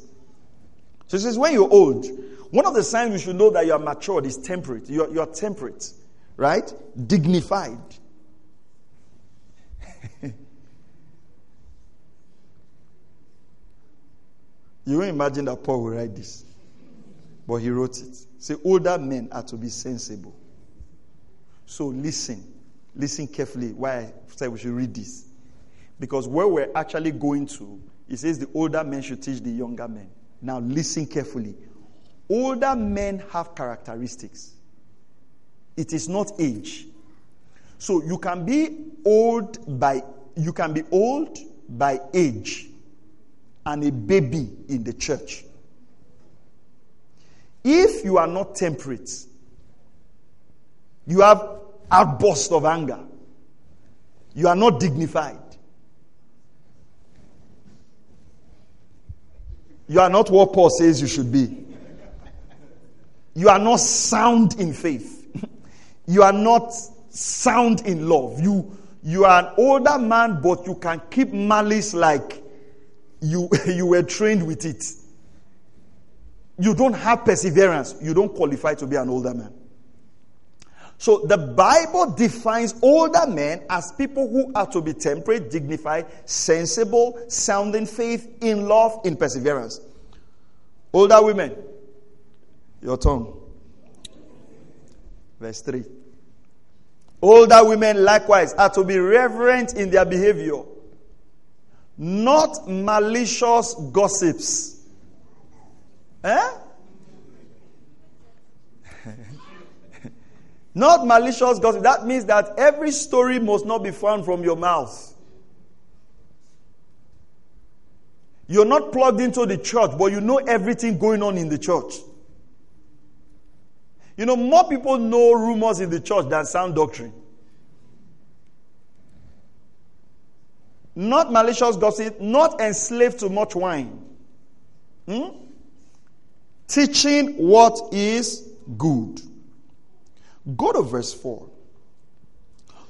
he says, when you're old, one of the signs you should know that you are matured is temperate. You're, you're temperate, right? Dignified. you won't imagine that Paul will write this, but he wrote it. Say, older men are to be sensible. So listen Listen carefully why I said we should read this. Because where we're actually going to, it says the older men should teach the younger men. Now listen carefully. Older men have characteristics. It is not age. So you can be old by you can be old by age and a baby in the church. If you are not temperate, you have outburst of anger. You are not dignified. You are not what Paul says you should be. You are not sound in faith. You are not sound in love. You, you are an older man, but you can keep malice like you, you were trained with it. You don't have perseverance. You don't qualify to be an older man. So the Bible defines older men as people who are to be temperate, dignified, sensible, sound in faith, in love, in perseverance. Older women, your tongue. Verse 3. Older women likewise are to be reverent in their behavior, not malicious gossips. Eh? Not malicious gossip. That means that every story must not be found from your mouth. You're not plugged into the church, but you know everything going on in the church. You know, more people know rumors in the church than sound doctrine. Not malicious gossip, not enslaved to much wine. Hmm? Teaching what is good. Go to verse 4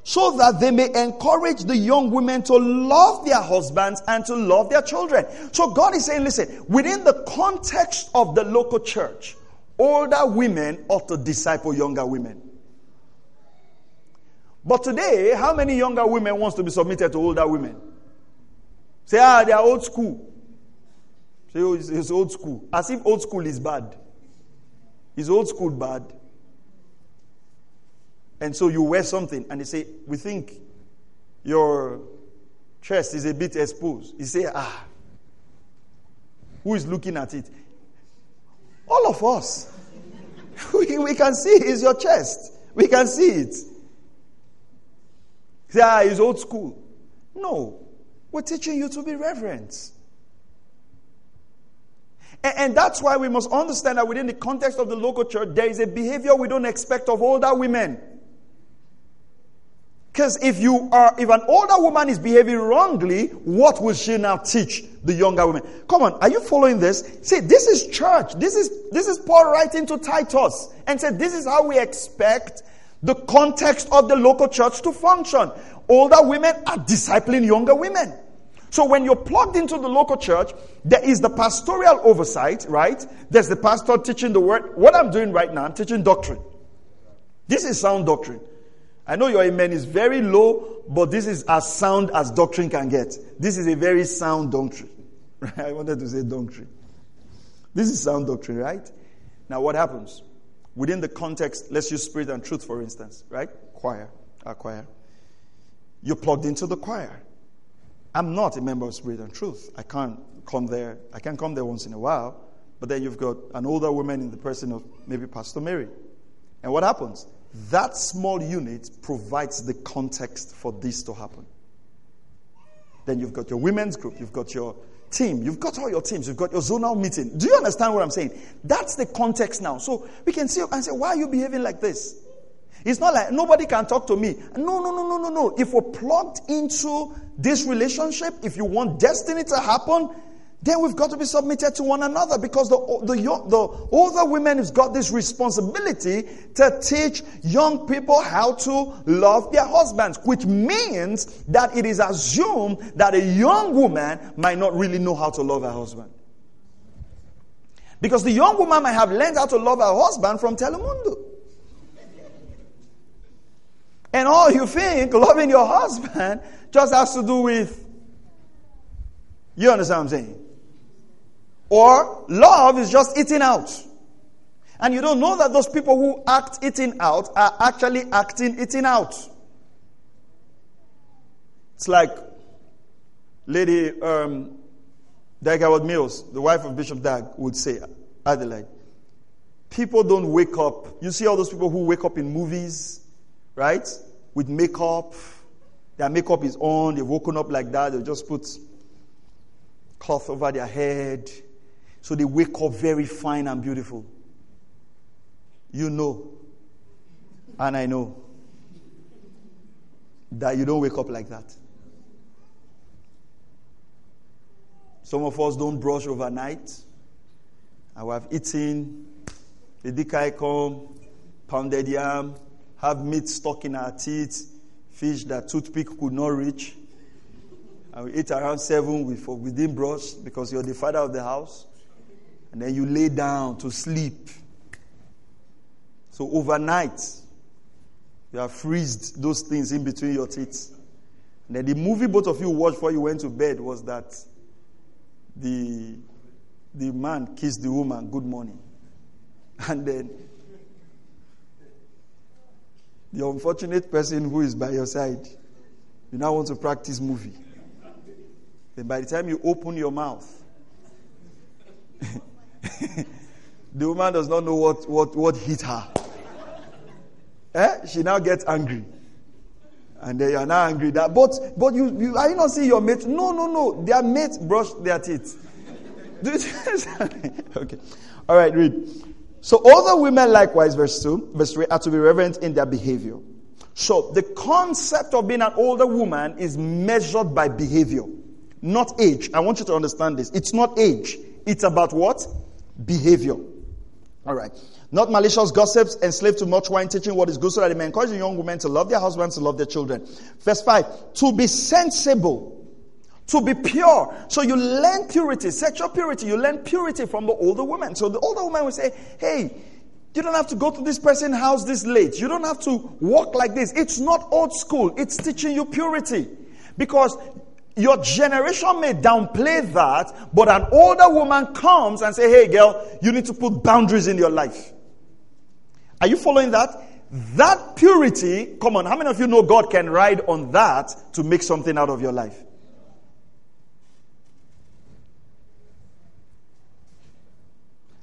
so that they may encourage the young women to love their husbands and to love their children. So God is saying, listen, within the context of the local church, older women ought to disciple younger women. But today, how many younger women wants to be submitted to older women? Say, ah, they are old school. Say, oh, it's, it's old school. As if old school is bad. Is old school bad? And so you wear something and they say, We think your chest is a bit exposed. You say, Ah, who is looking at it? All of us. we, we can see it's your chest. We can see it. Say, ah, it's old school. No. We're teaching you to be reverent. And, and that's why we must understand that within the context of the local church, there is a behavior we don't expect of older women. Because if you are, if an older woman is behaving wrongly, what will she now teach the younger women? Come on, are you following this? See, this is church. This is this is Paul writing to Titus and said, this is how we expect the context of the local church to function. Older women are discipling younger women. So when you're plugged into the local church, there is the pastoral oversight, right? There's the pastor teaching the word. What I'm doing right now, I'm teaching doctrine. This is sound doctrine. I know your amen is very low, but this is as sound as doctrine can get. This is a very sound doctrine. I wanted to say doctrine. This is sound doctrine, right? Now, what happens? Within the context, let's use spirit and truth, for instance, right? Choir, our choir. You're plugged into the choir. I'm not a member of Spirit and Truth. I can't come there. I can come there once in a while. But then you've got an older woman in the person of maybe Pastor Mary. And what happens? That small unit provides the context for this to happen. Then you've got your women's group, you've got your team, you've got all your teams, you've got your zonal meeting. Do you understand what I'm saying? That's the context now. So we can see and say, why are you behaving like this? It's not like nobody can talk to me. No, no, no, no, no, no. If we're plugged into this relationship, if you want destiny to happen, then we've got to be submitted to one another because the, the, the older women have got this responsibility to teach young people how to love their husbands, which means that it is assumed that a young woman might not really know how to love her husband. Because the young woman might have learned how to love her husband from Telemundo. And all you think loving your husband just has to do with, you understand what I'm saying? Or love is just eating out. And you don't know that those people who act eating out are actually acting eating out. It's like Lady um, Dag Mills, the wife of Bishop Dag, would say, Adelaide, people don't wake up. You see all those people who wake up in movies, right? With makeup. Their makeup is on, they've woken up like that, they just put cloth over their head so they wake up very fine and beautiful. You know, and I know, that you don't wake up like that. Some of us don't brush overnight. I have eaten the dikai come, pounded yam, have meat stuck in our teeth, fish that toothpick could not reach. And we eat around seven, we, we didn't brush because you're the father of the house and then you lay down to sleep. So overnight, you have freezed those things in between your teeth. And then the movie both of you watched before you went to bed was that the, the man kissed the woman, good morning. And then The unfortunate person who is by your side, you now want to practice movie. Then by the time you open your mouth, the woman does not know what, what, what hit her. eh? She now gets angry. And they are now angry that, but, but you, you, are you not seeing your mate? No, no, no. Their mate brush their teeth. okay. All right, read. So other women likewise, verse 2, verse 3, are to be reverent in their behavior. So the concept of being an older woman is measured by behavior, not age. I want you to understand this. It's not age. It's about what? Behavior. All right. Not malicious gossips, enslaved to much wine, teaching what is good, so that they may encourage young women to love their husbands, to love their children. Verse 5. To be sensible, to be pure. So you learn purity, sexual purity. You learn purity from the older woman. So the older woman will say, hey, you don't have to go to this person's house this late. You don't have to walk like this. It's not old school. It's teaching you purity. Because your generation may downplay that, but an older woman comes and say, hey girl, you need to put boundaries in your life. Are you following that? That purity, come on, how many of you know God can ride on that to make something out of your life?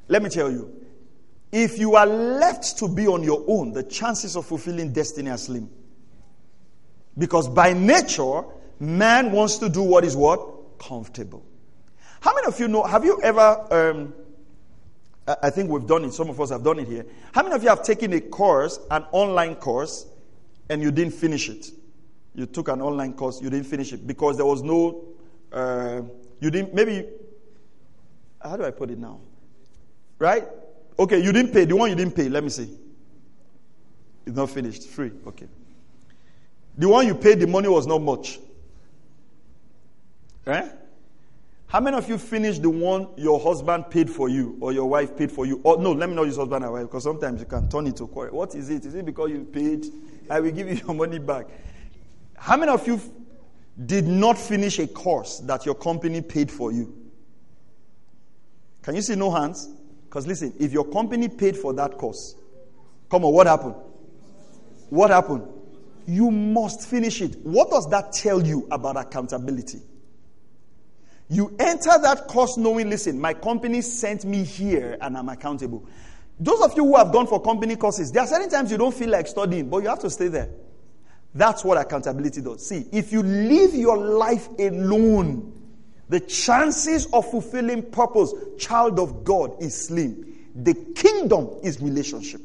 Let me tell you, if you are left to be on your own, the chances of fulfilling destiny are slim. Because by nature, man wants to do what is what? Comfortable. How many of you know, have you ever, um, I think we've done it, some of us have done it here. How many of you have taken a course, an online course, and you didn't finish it? You took an online course, you didn't finish it because there was no, uh, you didn't, maybe, how do I put it now? Right? Okay, you didn't pay. The one you didn't pay, let me see. It's not finished. Free. Okay. The one you paid, the money was not much. Right? How many of you finished the one your husband paid for you or your wife paid for you? Or no, let me not use husband and wife because sometimes you can turn it to quarrel. What is it? Is it because you paid? I will give you your money back. How many of you did not finish a course that your company paid for you? Can you see no hands? Because listen, if your company paid for that course, come on, what happened? What happened? You must finish it. What does that tell you about accountability? You enter that course knowing, listen, my company sent me here and I'm accountable. Those of you who have gone for company courses, there are certain times you don't feel like studying, but you have to stay there. That's what accountability does. See, if you live your life alone, the chances of fulfilling purpose, child of God, is slim. The kingdom is relationship.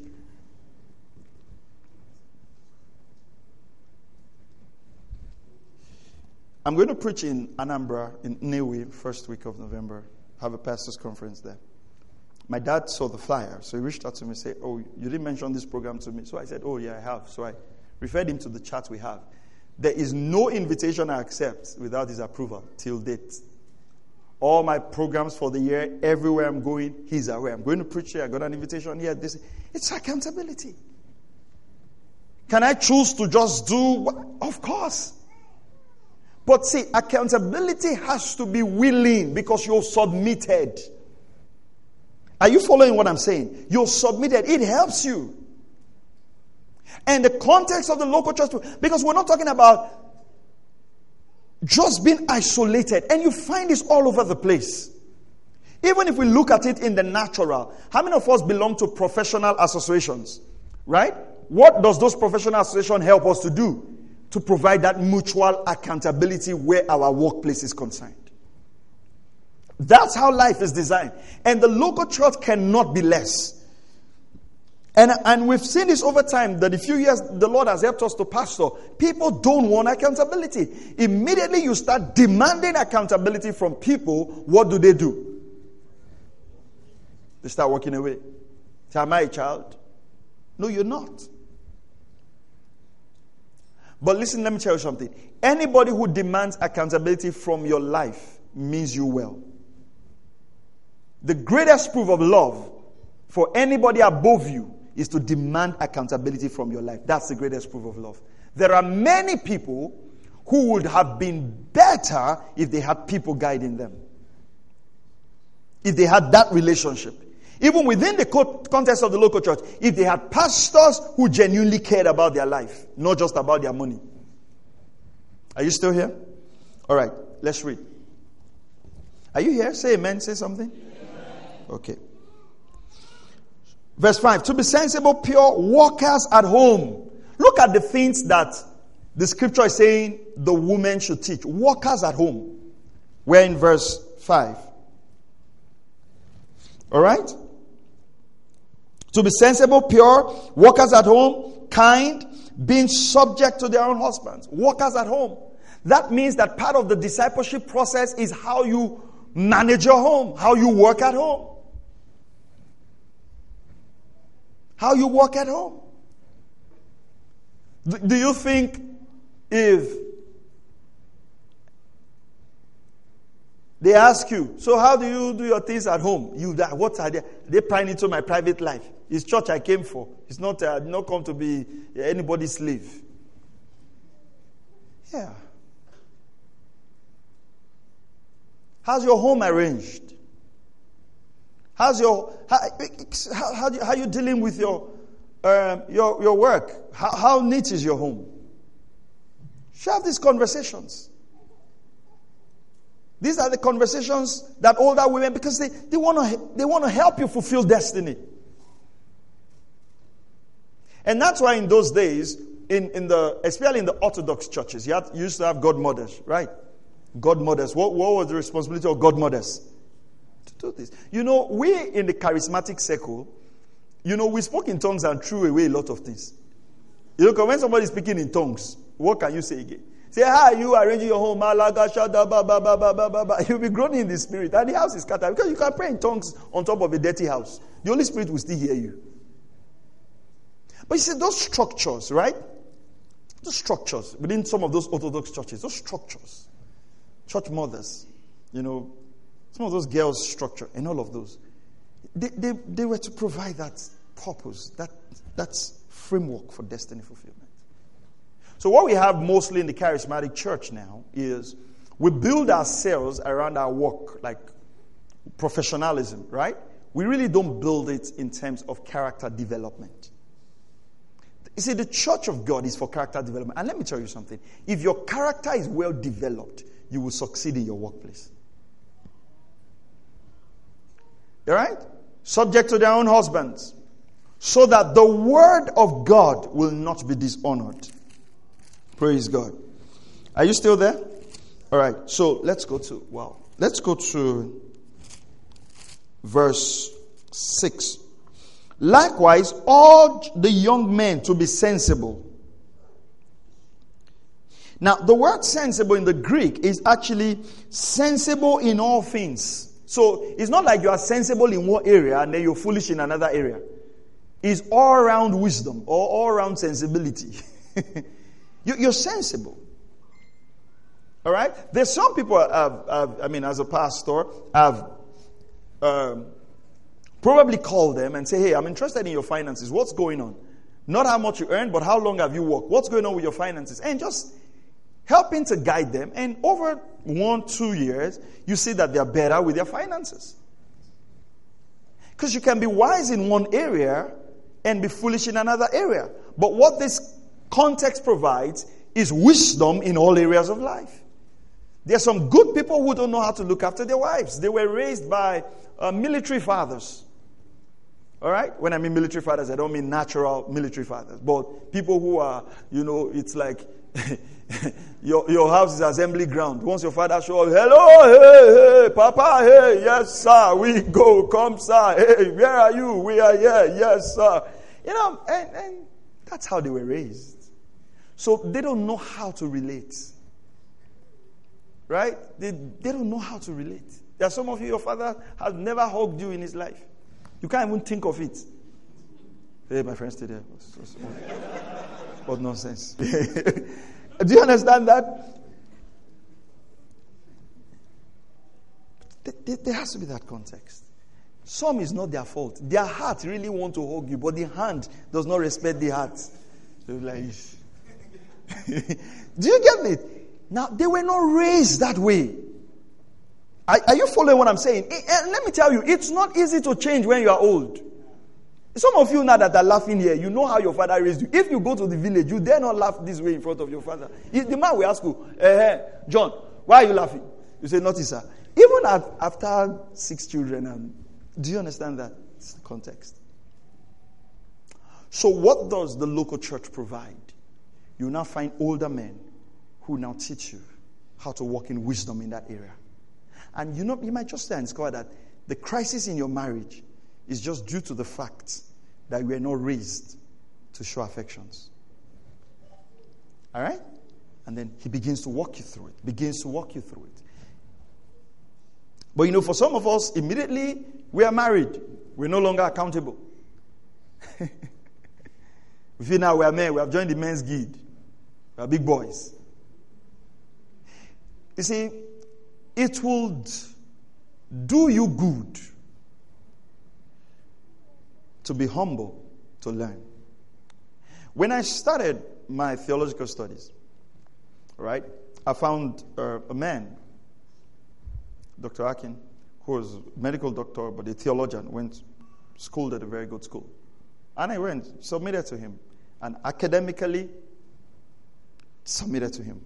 I'm going to preach in Anambra, in Nnewi, first week of November. Have a pastor's conference there. My dad saw the flyer, so he reached out to me and said, Oh, you didn't mention this program to me. So I said, Oh, yeah, I have. So I referred him to the chat we have. There is no invitation I accept without his approval till date all my programs for the year, everywhere I'm going, he's aware. I'm going to preach here, I got an invitation here. This, it's accountability. Can I choose to just do what? Of course. But see, accountability has to be willing because you're submitted. Are you following what I'm saying? You're submitted. It helps you. And the context of the local church, because we're not talking about just being isolated. And you find this all over the place. Even if we look at it in the natural, how many of us belong to professional associations? Right? What does those professional associations help us to do? To provide that mutual accountability where our workplace is concerned. That's how life is designed. And the local church cannot be less. And, and we've seen this over time that a few years the Lord has helped us to pastor. People don't want accountability. Immediately you start demanding accountability from people, what do they do? They start walking away. Say, Am I a child? No, you're not. But listen, let me tell you something. Anybody who demands accountability from your life means you well. The greatest proof of love for anybody above you is to demand accountability from your life. That's the greatest proof of love. There are many people who would have been better if they had people guiding them. If they had that relationship. Even within the context of the local church, if they had pastors who genuinely cared about their life, not just about their money. Are you still here? All right, let's read. Are you here? Say amen. Say something. Okay. Verse 5 To be sensible, pure, workers at home. Look at the things that the scripture is saying the woman should teach. Workers at home. We're in verse 5. All right? To be sensible, pure, workers at home, kind, being subject to their own husbands. Workers at home. That means that part of the discipleship process is how you manage your home, how you work at home. How you work at home. Do you think if they ask you, so how do you do your things at home? You, what are they? They prying into my private life. It's church I came for. It's not, uh, I did not come to be anybody's slave. Yeah. How's your home arranged? How's your how, how, how, how are you dealing with your um, your your work? How, how neat is your home? Have these conversations. These are the conversations that older women because they, they want to they want to help you fulfill destiny. And that's why in those days, in, in the especially in the Orthodox churches, you, had, you used to have godmothers, right? Godmothers. What, what was the responsibility of godmothers? To do this. You know, we in the charismatic circle, you know, we spoke in tongues and threw away a lot of things. You know, when somebody is speaking in tongues, what can you say again? Say, are you arranging your home? You'll be groaning in the spirit. And the house is scattered. Because you can pray in tongues on top of a dirty house. The Holy Spirit will still hear you. But you see, those structures, right? Those structures within some of those Orthodox churches, those structures, church mothers, you know, some of those girls' structure and all of those. They, they, they were to provide that purpose, that, that framework for destiny fulfillment. So, what we have mostly in the charismatic church now is we build ourselves around our work, like professionalism, right? We really don't build it in terms of character development. You see, the church of God is for character development. And let me tell you something if your character is well developed, you will succeed in your workplace. All right? Subject to their own husbands. So that the word of God will not be dishonored. Praise God. Are you still there? All right. So let's go to, wow. Let's go to verse 6. Likewise, all the young men to be sensible. Now, the word sensible in the Greek is actually sensible in all things. So it's not like you are sensible in one area and then you're foolish in another area. It's all around wisdom or all around sensibility. you're sensible. All right? There's some people, have, have, I mean, as a pastor, I've um, probably call them and say, hey, I'm interested in your finances. What's going on? Not how much you earn, but how long have you worked? What's going on with your finances? And just helping to guide them. And over one, two years, you see that they're better with their finances. Because you can be wise in one area and be foolish in another area. But what this context provides is wisdom in all areas of life. There are some good people who don't know how to look after their wives. They were raised by uh, military fathers. All right? When I mean military fathers, I don't mean natural military fathers, but people who are, you know, it's like your, your house is assembly ground. Once your father shows up, hello, hey, hey, papa, hey, yes, sir, we go, come, sir, hey, where are you? We are here, yes, sir. You know, and, and that's how they were raised. So they don't know how to relate. Right? They, they don't know how to relate. There are some of you, your father has never hugged you in his life. You can't even think of it. Hey, my friend, stay there. What nonsense. Do you understand that? There has to be that context. Some is not their fault. Their heart really want to hug you, but the hand does not respect the heart. So like, do you get it? Now they were not raised that way. Are, are you following what I'm saying? It, and let me tell you, it's not easy to change when you are old. Some of you now that are laughing here, you know how your father raised you. If you go to the village, you dare not laugh this way in front of your father. The man will ask you, eh, John, why are you laughing? You say, nothing, sir. Even after six children, um, do you understand that? It's the context. So, what does the local church provide? You now find older men who now teach you how to walk in wisdom in that area. And you know, you might just discover that the crisis in your marriage is just due to the fact that we are not raised to show affections. All right? And then he begins to walk you through it, begins to walk you through it. But you know, for some of us, immediately we are married, we're no longer accountable. we feel now we are men, we have joined the men's guild, we are big boys. You see, it would do you good to be humble to learn. When I started my theological studies, right, I found uh, a man, Dr. Akin, who was a medical doctor but a theologian, went schooled at a very good school. And I went, submitted to him, and academically submitted to him.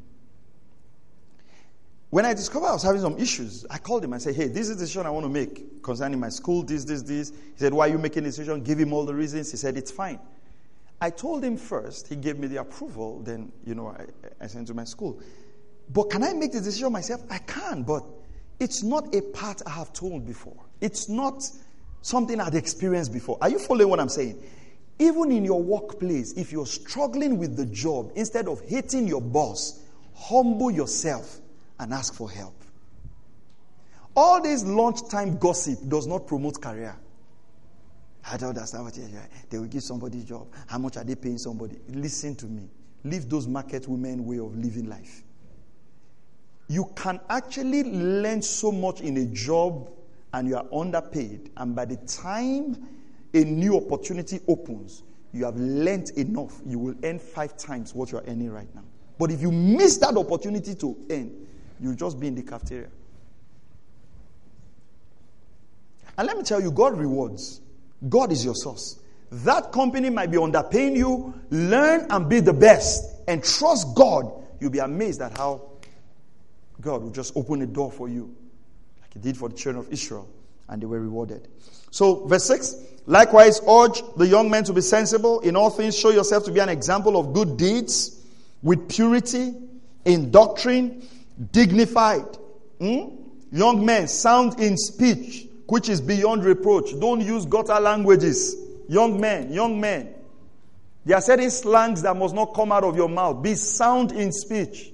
When I discovered I was having some issues, I called him and said, Hey, this is the decision I want to make concerning my school, this, this, this. He said, Why are you making a decision? Give him all the reasons. He said, It's fine. I told him first, he gave me the approval, then, you know, I, I sent to my school. But can I make the decision myself? I can, but it's not a part I have told before. It's not something I'd experienced before. Are you following what I'm saying? Even in your workplace, if you're struggling with the job, instead of hating your boss, humble yourself and ask for help. All this lunchtime gossip does not promote career. I don't understand what you're They will give somebody a job. How much are they paying somebody? Listen to me. Leave those market women way of living life. You can actually learn so much in a job and you are underpaid. And by the time a new opportunity opens, you have learned enough. You will earn five times what you are earning right now. But if you miss that opportunity to earn, You'll just be in the cafeteria. And let me tell you, God rewards. God is your source. That company might be underpaying you. Learn and be the best and trust God. You'll be amazed at how God will just open a door for you, like He did for the children of Israel, and they were rewarded. So, verse 6 likewise, urge the young men to be sensible in all things, show yourself to be an example of good deeds with purity in doctrine dignified. Hmm? Young men, sound in speech, which is beyond reproach. Don't use gutter languages. Young men, young men. There are certain slangs that must not come out of your mouth. Be sound in speech.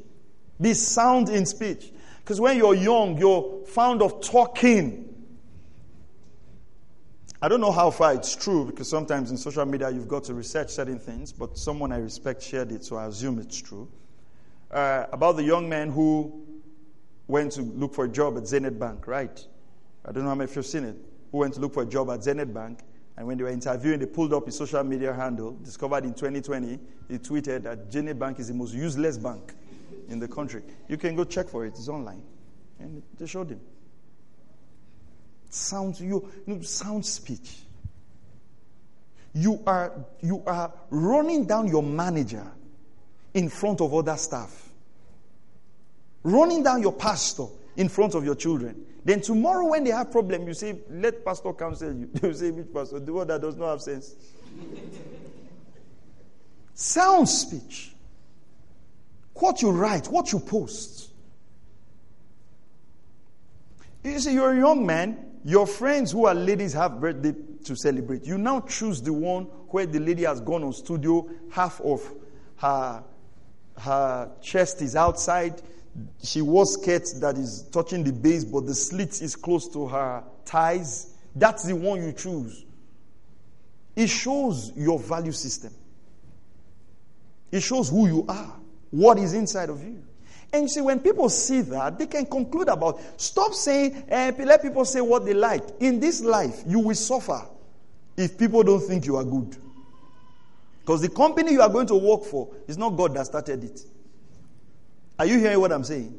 Be sound in speech. Because when you're young, you're fond of talking. I don't know how far it's true because sometimes in social media you've got to research certain things, but someone I respect shared it, so I assume it's true uh, about the young man who went to look for a job at Zenith Bank, right? I don't know how many of you have seen it. Who went to look for a job at Zenith Bank, and when they were interviewing, they pulled up his social media handle, discovered in 2020, he tweeted that Zenith Bank is the most useless bank in the country. You can go check for it, it's online. And they showed him. Sound, you, you know, sound speech. You are, you are running down your manager in front of other staff. Running down your pastor in front of your children. Then tomorrow when they have problem, you say, let pastor counsel you. Will say, which pastor? The one that does not have sense. Sound speech. What you write, what you post. You see, you're a young man, your friends who are ladies have birthday to celebrate. You now choose the one where the lady has gone on studio, half of her her chest is outside. She wore skirt that is touching the base, but the slit is close to her thighs. That's the one you choose. It shows your value system. It shows who you are, what is inside of you. And you see, when people see that, they can conclude about. Stop saying, eh, let people say what they like. In this life, you will suffer if people don't think you are good. Because the company you are going to work for is not God that started it. Are you hearing what I'm saying?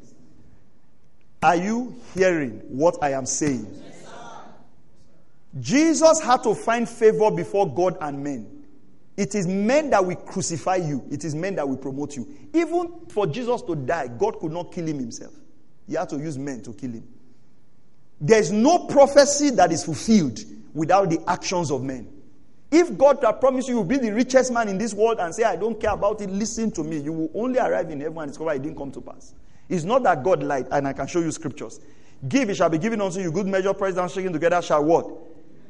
Are you hearing what I am saying? Jesus had to find favor before God and men. It is men that will crucify you, it is men that will promote you. Even for Jesus to die, God could not kill him himself. He had to use men to kill him. There's no prophecy that is fulfilled without the actions of men. If God had promised you will be the richest man in this world and say, I don't care about it, listen to me, you will only arrive in heaven and discover it didn't come to pass. It's not that God lied, and I can show you scriptures. Give, it shall be given unto you. Good measure, pressed down, shaking together, shall what?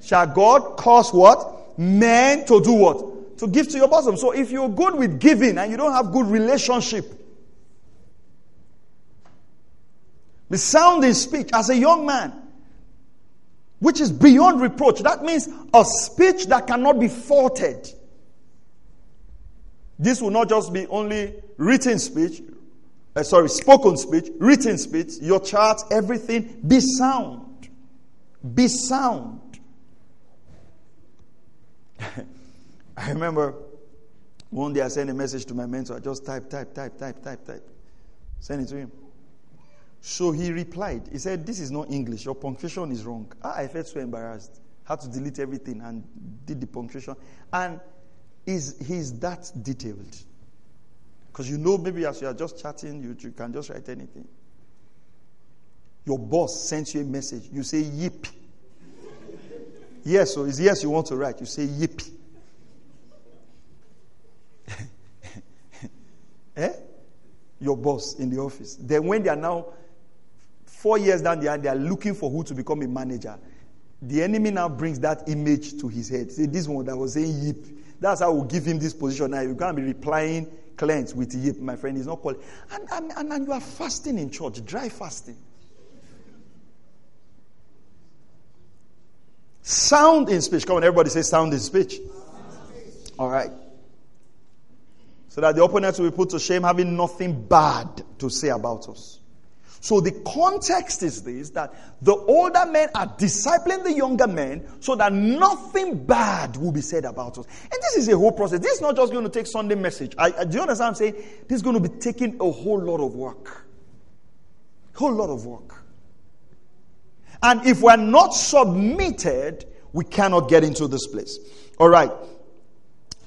Shall God cause what? Men to do what? To give to your bosom. So if you're good with giving and you don't have good relationship, be sound in speech as a young man, which is beyond reproach. That means a speech that cannot be faulted. This will not just be only written speech, uh, sorry, spoken speech, written speech, your charts, everything, be sound. Be sound. I remember one day I sent a message to my mentor. I just type, type, type, type, type, type. Send it to him. So he replied. He said, This is not English. Your punctuation is wrong. Ah, I felt so embarrassed. Had to delete everything and did the punctuation. And is he's that detailed. Because you know, maybe as you are just chatting, you, you can just write anything. Your boss sends you a message. You say, Yip. yes, so it's yes you want to write. You say, Yip. eh? Your boss in the office. Then when they are now Four years down the line, they are looking for who to become a manager. The enemy now brings that image to his head. Say, this one that was saying yip. That's how we'll give him this position now. Going to be replying clients with yip, my friend. He's not calling. And, and, and you are fasting in church, dry fasting. Sound in speech. Come on, everybody say sound in speech. All right. So that the opponents will be put to shame, having nothing bad to say about us. So the context is this that the older men are discipling the younger men so that nothing bad will be said about us. And this is a whole process. This is not just going to take Sunday message. I, I, do you understand I'm saying? This is going to be taking a whole lot of work. Whole lot of work. And if we're not submitted, we cannot get into this place. All right.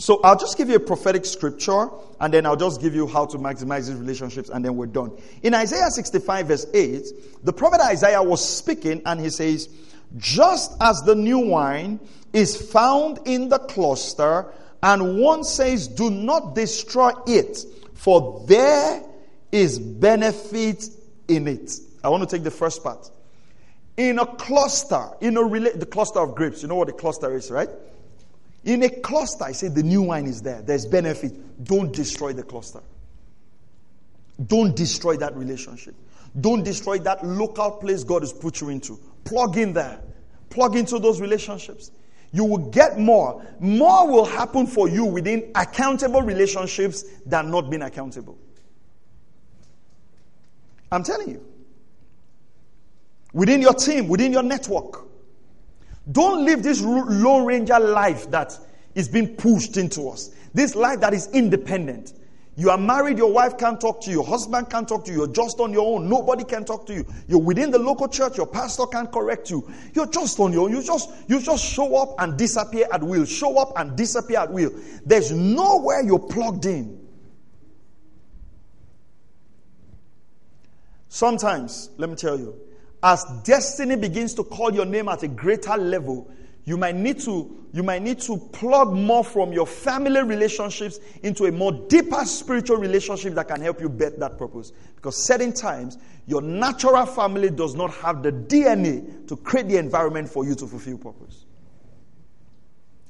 So I'll just give you a prophetic scripture and then I'll just give you how to maximize these relationships and then we're done. In Isaiah 65 verse 8, the prophet Isaiah was speaking and he says, just as the new wine is found in the cluster and one says, do not destroy it for there is benefit in it. I want to take the first part. In a cluster, in a rela- the cluster of grapes, you know what the cluster is, right? In a cluster, I say the new wine is there. There's benefit. Don't destroy the cluster. Don't destroy that relationship. Don't destroy that local place God has put you into. Plug in there. Plug into those relationships. You will get more. More will happen for you within accountable relationships than not being accountable. I'm telling you. Within your team, within your network. Don't live this Lone Ranger life that is being pushed into us. This life that is independent. You are married, your wife can't talk to you, your husband can't talk to you, you're just on your own, nobody can talk to you. You're within the local church, your pastor can't correct you. You're just on your own. You just you just show up and disappear at will. Show up and disappear at will. There's nowhere you're plugged in. Sometimes, let me tell you, as destiny begins to call your name at a greater level, you might need to you might need to plug more from your family relationships into a more deeper spiritual relationship that can help you bet that purpose. Because certain times your natural family does not have the dna to create the environment for you to fulfill purpose.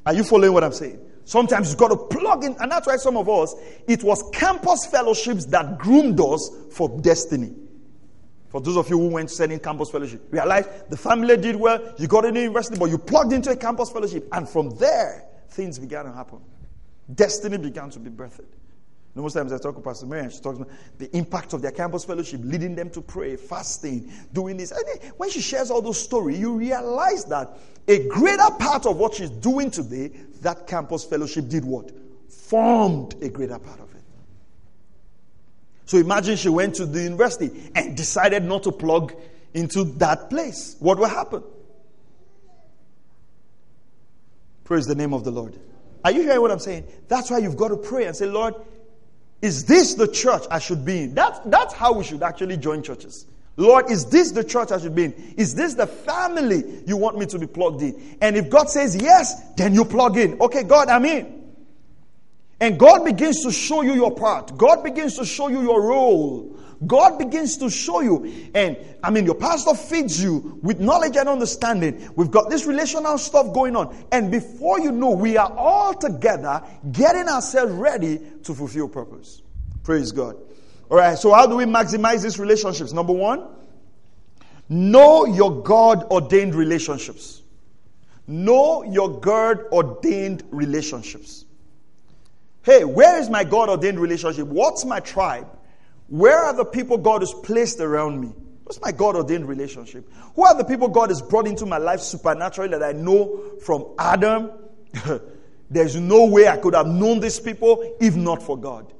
Are you following what i'm saying? Sometimes you've got to plug in and that's why some of us it was campus fellowships that groomed us for destiny for those of you who went to study campus fellowship, realize the family did well, you got into university, but you plugged into a campus fellowship, and from there, things began to happen. Destiny began to be birthed. most times I talk to Pastor Mary, and she talks about the impact of their campus fellowship, leading them to pray, fasting, doing this. And when she shares all those stories, you realize that a greater part of what she's doing today, that campus fellowship did what? Formed a greater part. So imagine she went to the university and decided not to plug into that place. What will happen? Praise the name of the Lord. Are you hearing what I'm saying? That's why you've got to pray and say, Lord, is this the church I should be in? That's, that's how we should actually join churches. Lord, is this the church I should be in? Is this the family you want me to be plugged in? And if God says yes, then you plug in. Okay, God, I'm in. And God begins to show you your part. God begins to show you your role. God begins to show you. And I mean, your pastor feeds you with knowledge and understanding. We've got this relational stuff going on. And before you know, we are all together getting ourselves ready to fulfill purpose. Praise God. All right, so how do we maximize these relationships? Number one, know your God ordained relationships. Know your God ordained relationships. Hey, where is my God ordained relationship? What's my tribe? Where are the people God has placed around me? What's my God ordained relationship? Who are the people God has brought into my life supernaturally that I know from Adam? There's no way I could have known these people if not for God.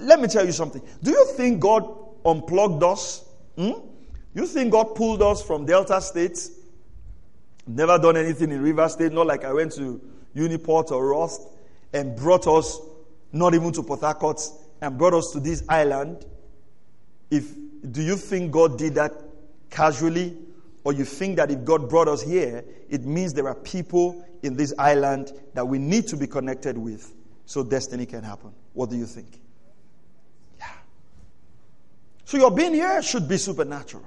Let me tell you something. Do you think God unplugged us? Hmm? You think God pulled us from Delta State? Never done anything in River State, not like I went to Uniport or Rust and brought us not even to Port Harcourt and brought us to this island, if do you think God did that casually or you think that if God brought us here, it means there are people in this island that we need to be connected with so destiny can happen. What do you think? Yeah. So your being here should be supernatural.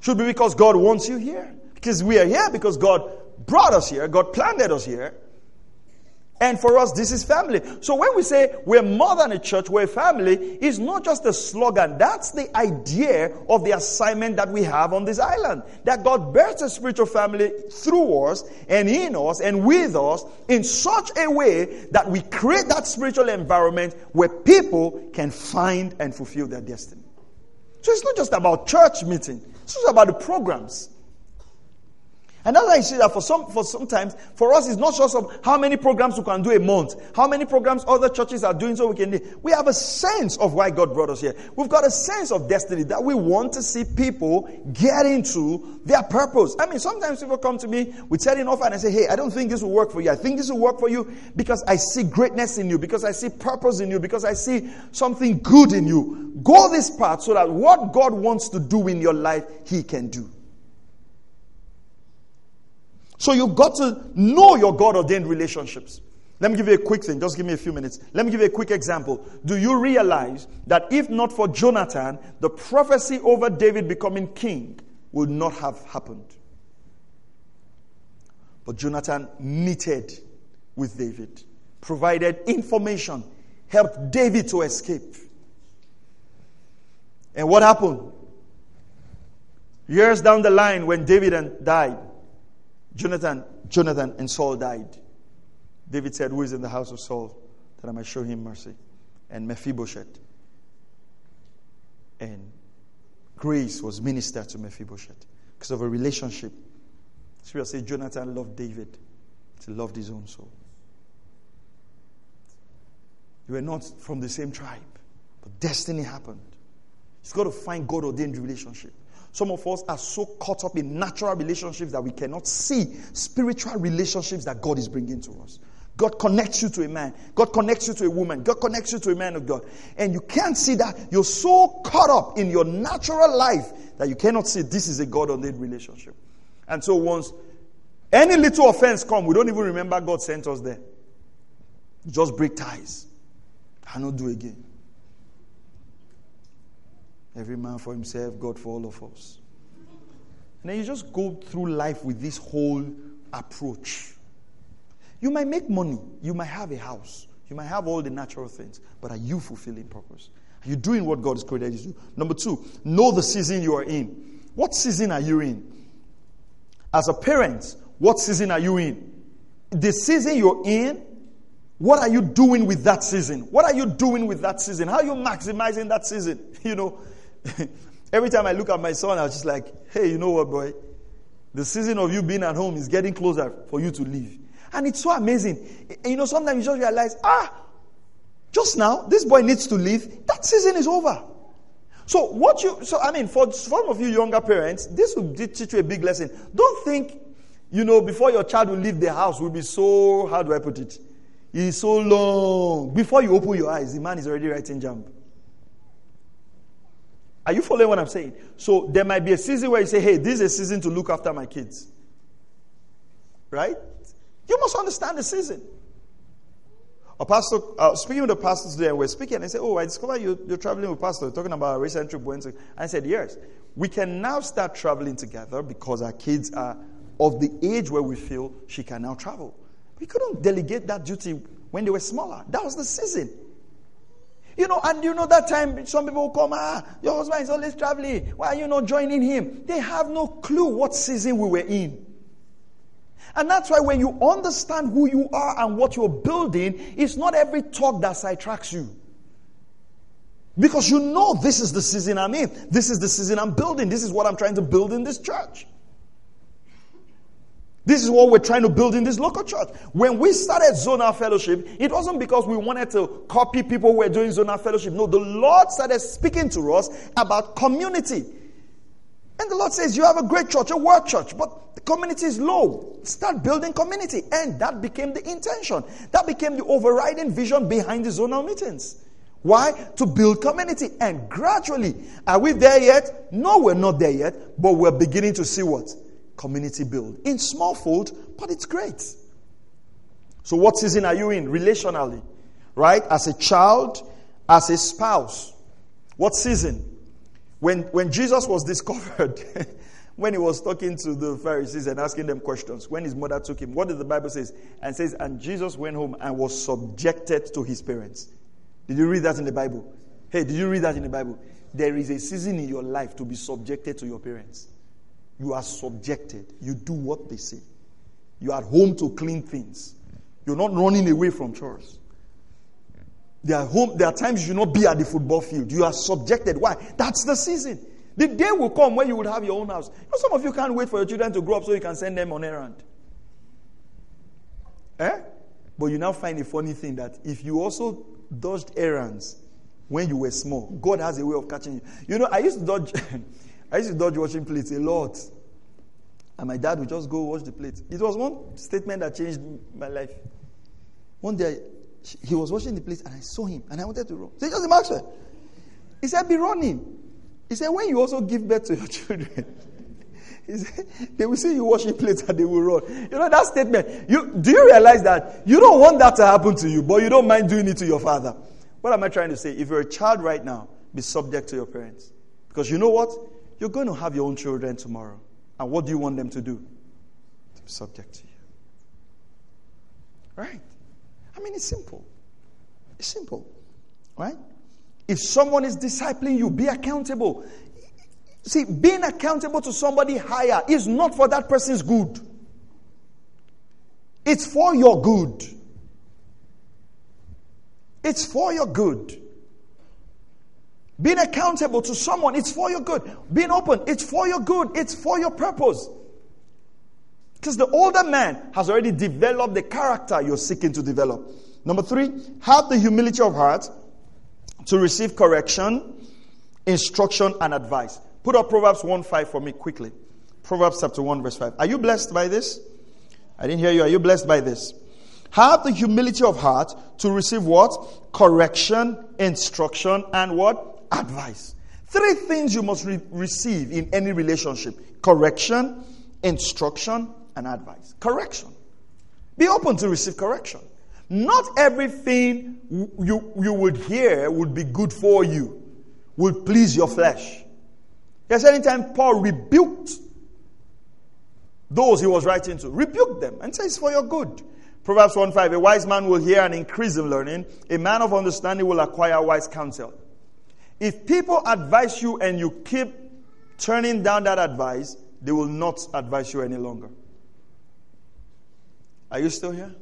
Should be because God wants you here. Because we are here because God brought us here, God planted us here. And for us, this is family. So when we say we're more than a church, we're a family, it's not just a slogan. That's the idea of the assignment that we have on this island. That God builds a spiritual family through us and in us and with us in such a way that we create that spiritual environment where people can find and fulfill their destiny. So it's not just about church meeting. It's just about the programs. And that's why you see that for some, for sometimes, for us, it's not just of how many programs we can do a month, how many programs other churches are doing so we can do. We have a sense of why God brought us here. We've got a sense of destiny that we want to see people get into their purpose. I mean, sometimes people come to me with setting off and I say, hey, I don't think this will work for you. I think this will work for you because I see greatness in you, because I see purpose in you, because I see something good in you. Go this path so that what God wants to do in your life, He can do. So you've got to know your God ordained relationships. Let me give you a quick thing. Just give me a few minutes. Let me give you a quick example. Do you realize that if not for Jonathan, the prophecy over David becoming king would not have happened? But Jonathan knitted with David, provided information, helped David to escape. And what happened? Years down the line, when David died, Jonathan, Jonathan and Saul died. David said, Who is in the house of Saul that I might show him mercy? And Mephibosheth. And grace was ministered to Mephibosheth because of a relationship. So we say Jonathan loved David. He loved his own soul. You were not from the same tribe, but destiny happened. You've got to find God ordained relationship. Some of us are so caught up in natural relationships that we cannot see spiritual relationships that God is bringing to us. God connects you to a man. God connects you to a woman. God connects you to a man of God. And you can't see that. You're so caught up in your natural life that you cannot see this is a God ordained relationship. And so once any little offense come, we don't even remember God sent us there. Just break ties. I not do again. Every man for himself, God for all of us. And then you just go through life with this whole approach. You might make money, you might have a house, you might have all the natural things, but are you fulfilling purpose? Are you doing what God has created you to do? Number two, know the season you are in. What season are you in? As a parent, what season are you in? The season you're in, what are you doing with that season? What are you doing with that season? How are you maximizing that season? You know, Every time I look at my son, I was just like, hey, you know what, boy? The season of you being at home is getting closer for you to leave. And it's so amazing. You know, sometimes you just realize, ah, just now, this boy needs to leave. That season is over. So what you so I mean for some of you younger parents, this will teach you a big lesson. Don't think, you know, before your child will leave the house will be so how do I put it? It's so long. Before you open your eyes, the man is already writing jump. Are you following what I'm saying? So there might be a season where you say, hey, this is a season to look after my kids. Right? You must understand the season. A pastor, uh, speaking with the pastor today, and we're speaking, and I said, Oh, I discovered you, you're traveling with pastor, talking about a recent trip. Went And I said, Yes. We can now start traveling together because our kids are of the age where we feel she can now travel. We couldn't delegate that duty when they were smaller. That was the season. You know, and you know that time some people will come, ah, your husband is always traveling. Why are you not joining him? They have no clue what season we were in. And that's why when you understand who you are and what you're building, it's not every talk that sidetracks you. Because you know this is the season I'm in. This is the season I'm building. This is what I'm trying to build in this church. This is what we're trying to build in this local church. When we started Zonal Fellowship, it wasn't because we wanted to copy people who were doing Zonal Fellowship. No, the Lord started speaking to us about community. And the Lord says, You have a great church, a work church, but the community is low. Start building community. And that became the intention. That became the overriding vision behind the zonal meetings. Why? To build community. And gradually, are we there yet? No, we're not there yet, but we're beginning to see what? Community build. In small fold, but it's great. So, what season are you in relationally? Right? As a child, as a spouse. What season? When, when Jesus was discovered, when he was talking to the Pharisees and asking them questions, when his mother took him, what did the Bible say? And says, and Jesus went home and was subjected to his parents. Did you read that in the Bible? Hey, did you read that in the Bible? There is a season in your life to be subjected to your parents. You are subjected. You do what they say. You are at home to clean things. You're not running away from chores. There are, home, there are times you should not be at the football field. You are subjected. Why? That's the season. The day will come when you will have your own house. You know, some of you can't wait for your children to grow up so you can send them on errand. Eh? But you now find a funny thing that if you also dodged errands when you were small, God has a way of catching you. You know, I used to dodge. I used to dodge washing plates a lot. And my dad would just go wash the plates. It was one statement that changed my life. One day, he was washing the plates and I saw him and I wanted to run. Say, Joseph Maxwell. He said, Be running. He said, When you also give birth to your children, he said, they will see you washing plates and they will run. You know that statement. You, do you realize that you don't want that to happen to you, but you don't mind doing it to your father? What am I trying to say? If you're a child right now, be subject to your parents. Because you know what? You're going to have your own children tomorrow. And what do you want them to do? To be subject to you. Right? I mean, it's simple. It's simple. Right? If someone is discipling you, be accountable. See, being accountable to somebody higher is not for that person's good, it's for your good. It's for your good. Being accountable to someone, it's for your good. Being open, it's for your good. It's for your purpose. Because the older man has already developed the character you're seeking to develop. Number three, have the humility of heart to receive correction, instruction, and advice. Put up Proverbs 1 5 for me quickly. Proverbs chapter 1, verse 5. Are you blessed by this? I didn't hear you. Are you blessed by this? Have the humility of heart to receive what? Correction, instruction, and what? Advice. Three things you must re- receive in any relationship correction, instruction, and advice. Correction. Be open to receive correction. Not everything you, you would hear would be good for you, would please your flesh. Yes, anytime Paul rebuked those he was writing to, rebuked them and says, For your good. Proverbs 1 5 A wise man will hear and increase in learning, a man of understanding will acquire wise counsel. If people advise you and you keep turning down that advice, they will not advise you any longer. Are you still here?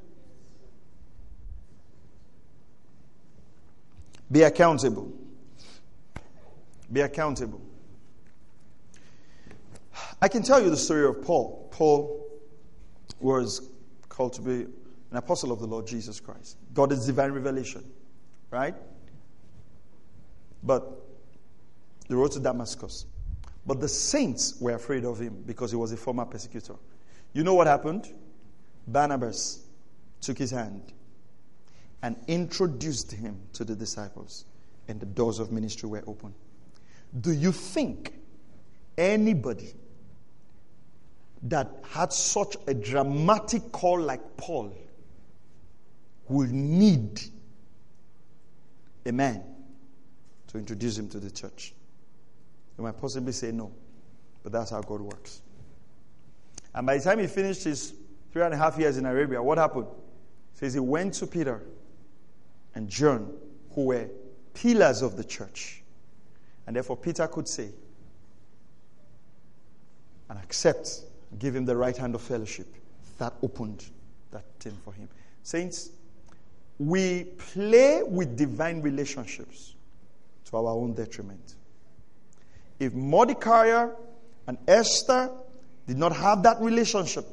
Be accountable. Be accountable. I can tell you the story of Paul. Paul was called to be an apostle of the Lord Jesus Christ. God is divine revelation, right? But the road to Damascus. But the saints were afraid of him because he was a former persecutor. You know what happened? Barnabas took his hand and introduced him to the disciples, and the doors of ministry were open. Do you think anybody that had such a dramatic call like Paul will need a man to introduce him to the church? You might possibly say no, but that's how God works. And by the time he finished his three and a half years in Arabia, what happened? He says he went to Peter and John, who were pillars of the church. And therefore, Peter could say and accept, give him the right hand of fellowship. That opened that thing for him. Saints, we play with divine relationships to our own detriment. If Mordecai and Esther did not have that relationship,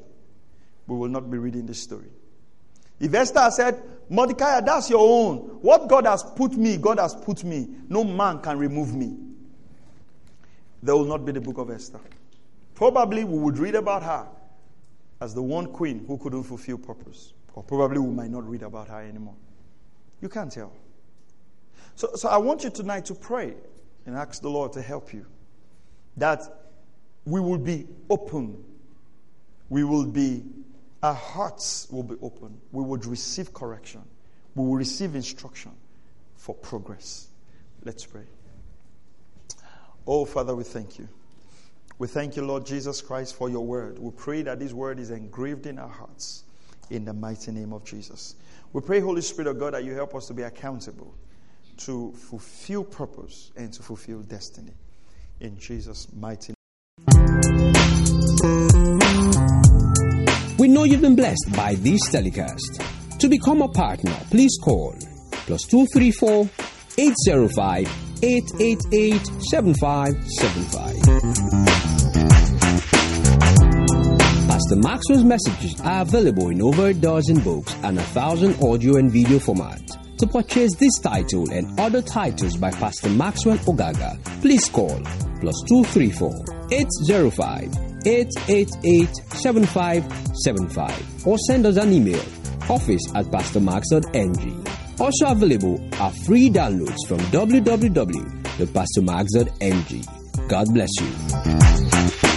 we will not be reading this story. If Esther said, Mordecai, that's your own. What God has put me, God has put me. No man can remove me. There will not be the book of Esther. Probably we would read about her as the one queen who couldn't fulfill purpose. Or probably we might not read about her anymore. You can't tell. So, so I want you tonight to pray and ask the Lord to help you. That we will be open. We will be, our hearts will be open. We would receive correction. We will receive instruction for progress. Let's pray. Oh, Father, we thank you. We thank you, Lord Jesus Christ, for your word. We pray that this word is engraved in our hearts in the mighty name of Jesus. We pray, Holy Spirit of God, that you help us to be accountable to fulfill purpose and to fulfill destiny. In Jesus' mighty name. We know you've been blessed by this telecast. To become a partner, please call plus 234 805 888 7575. Pastor Maxwell's messages are available in over a dozen books and a thousand audio and video formats. To purchase this title and other titles by Pastor Maxwell Ogaga, please call plus 234 805 888 7575 or send us an email office at pastormax.ng. Also available are free downloads from www.pastormax.ng. God bless you.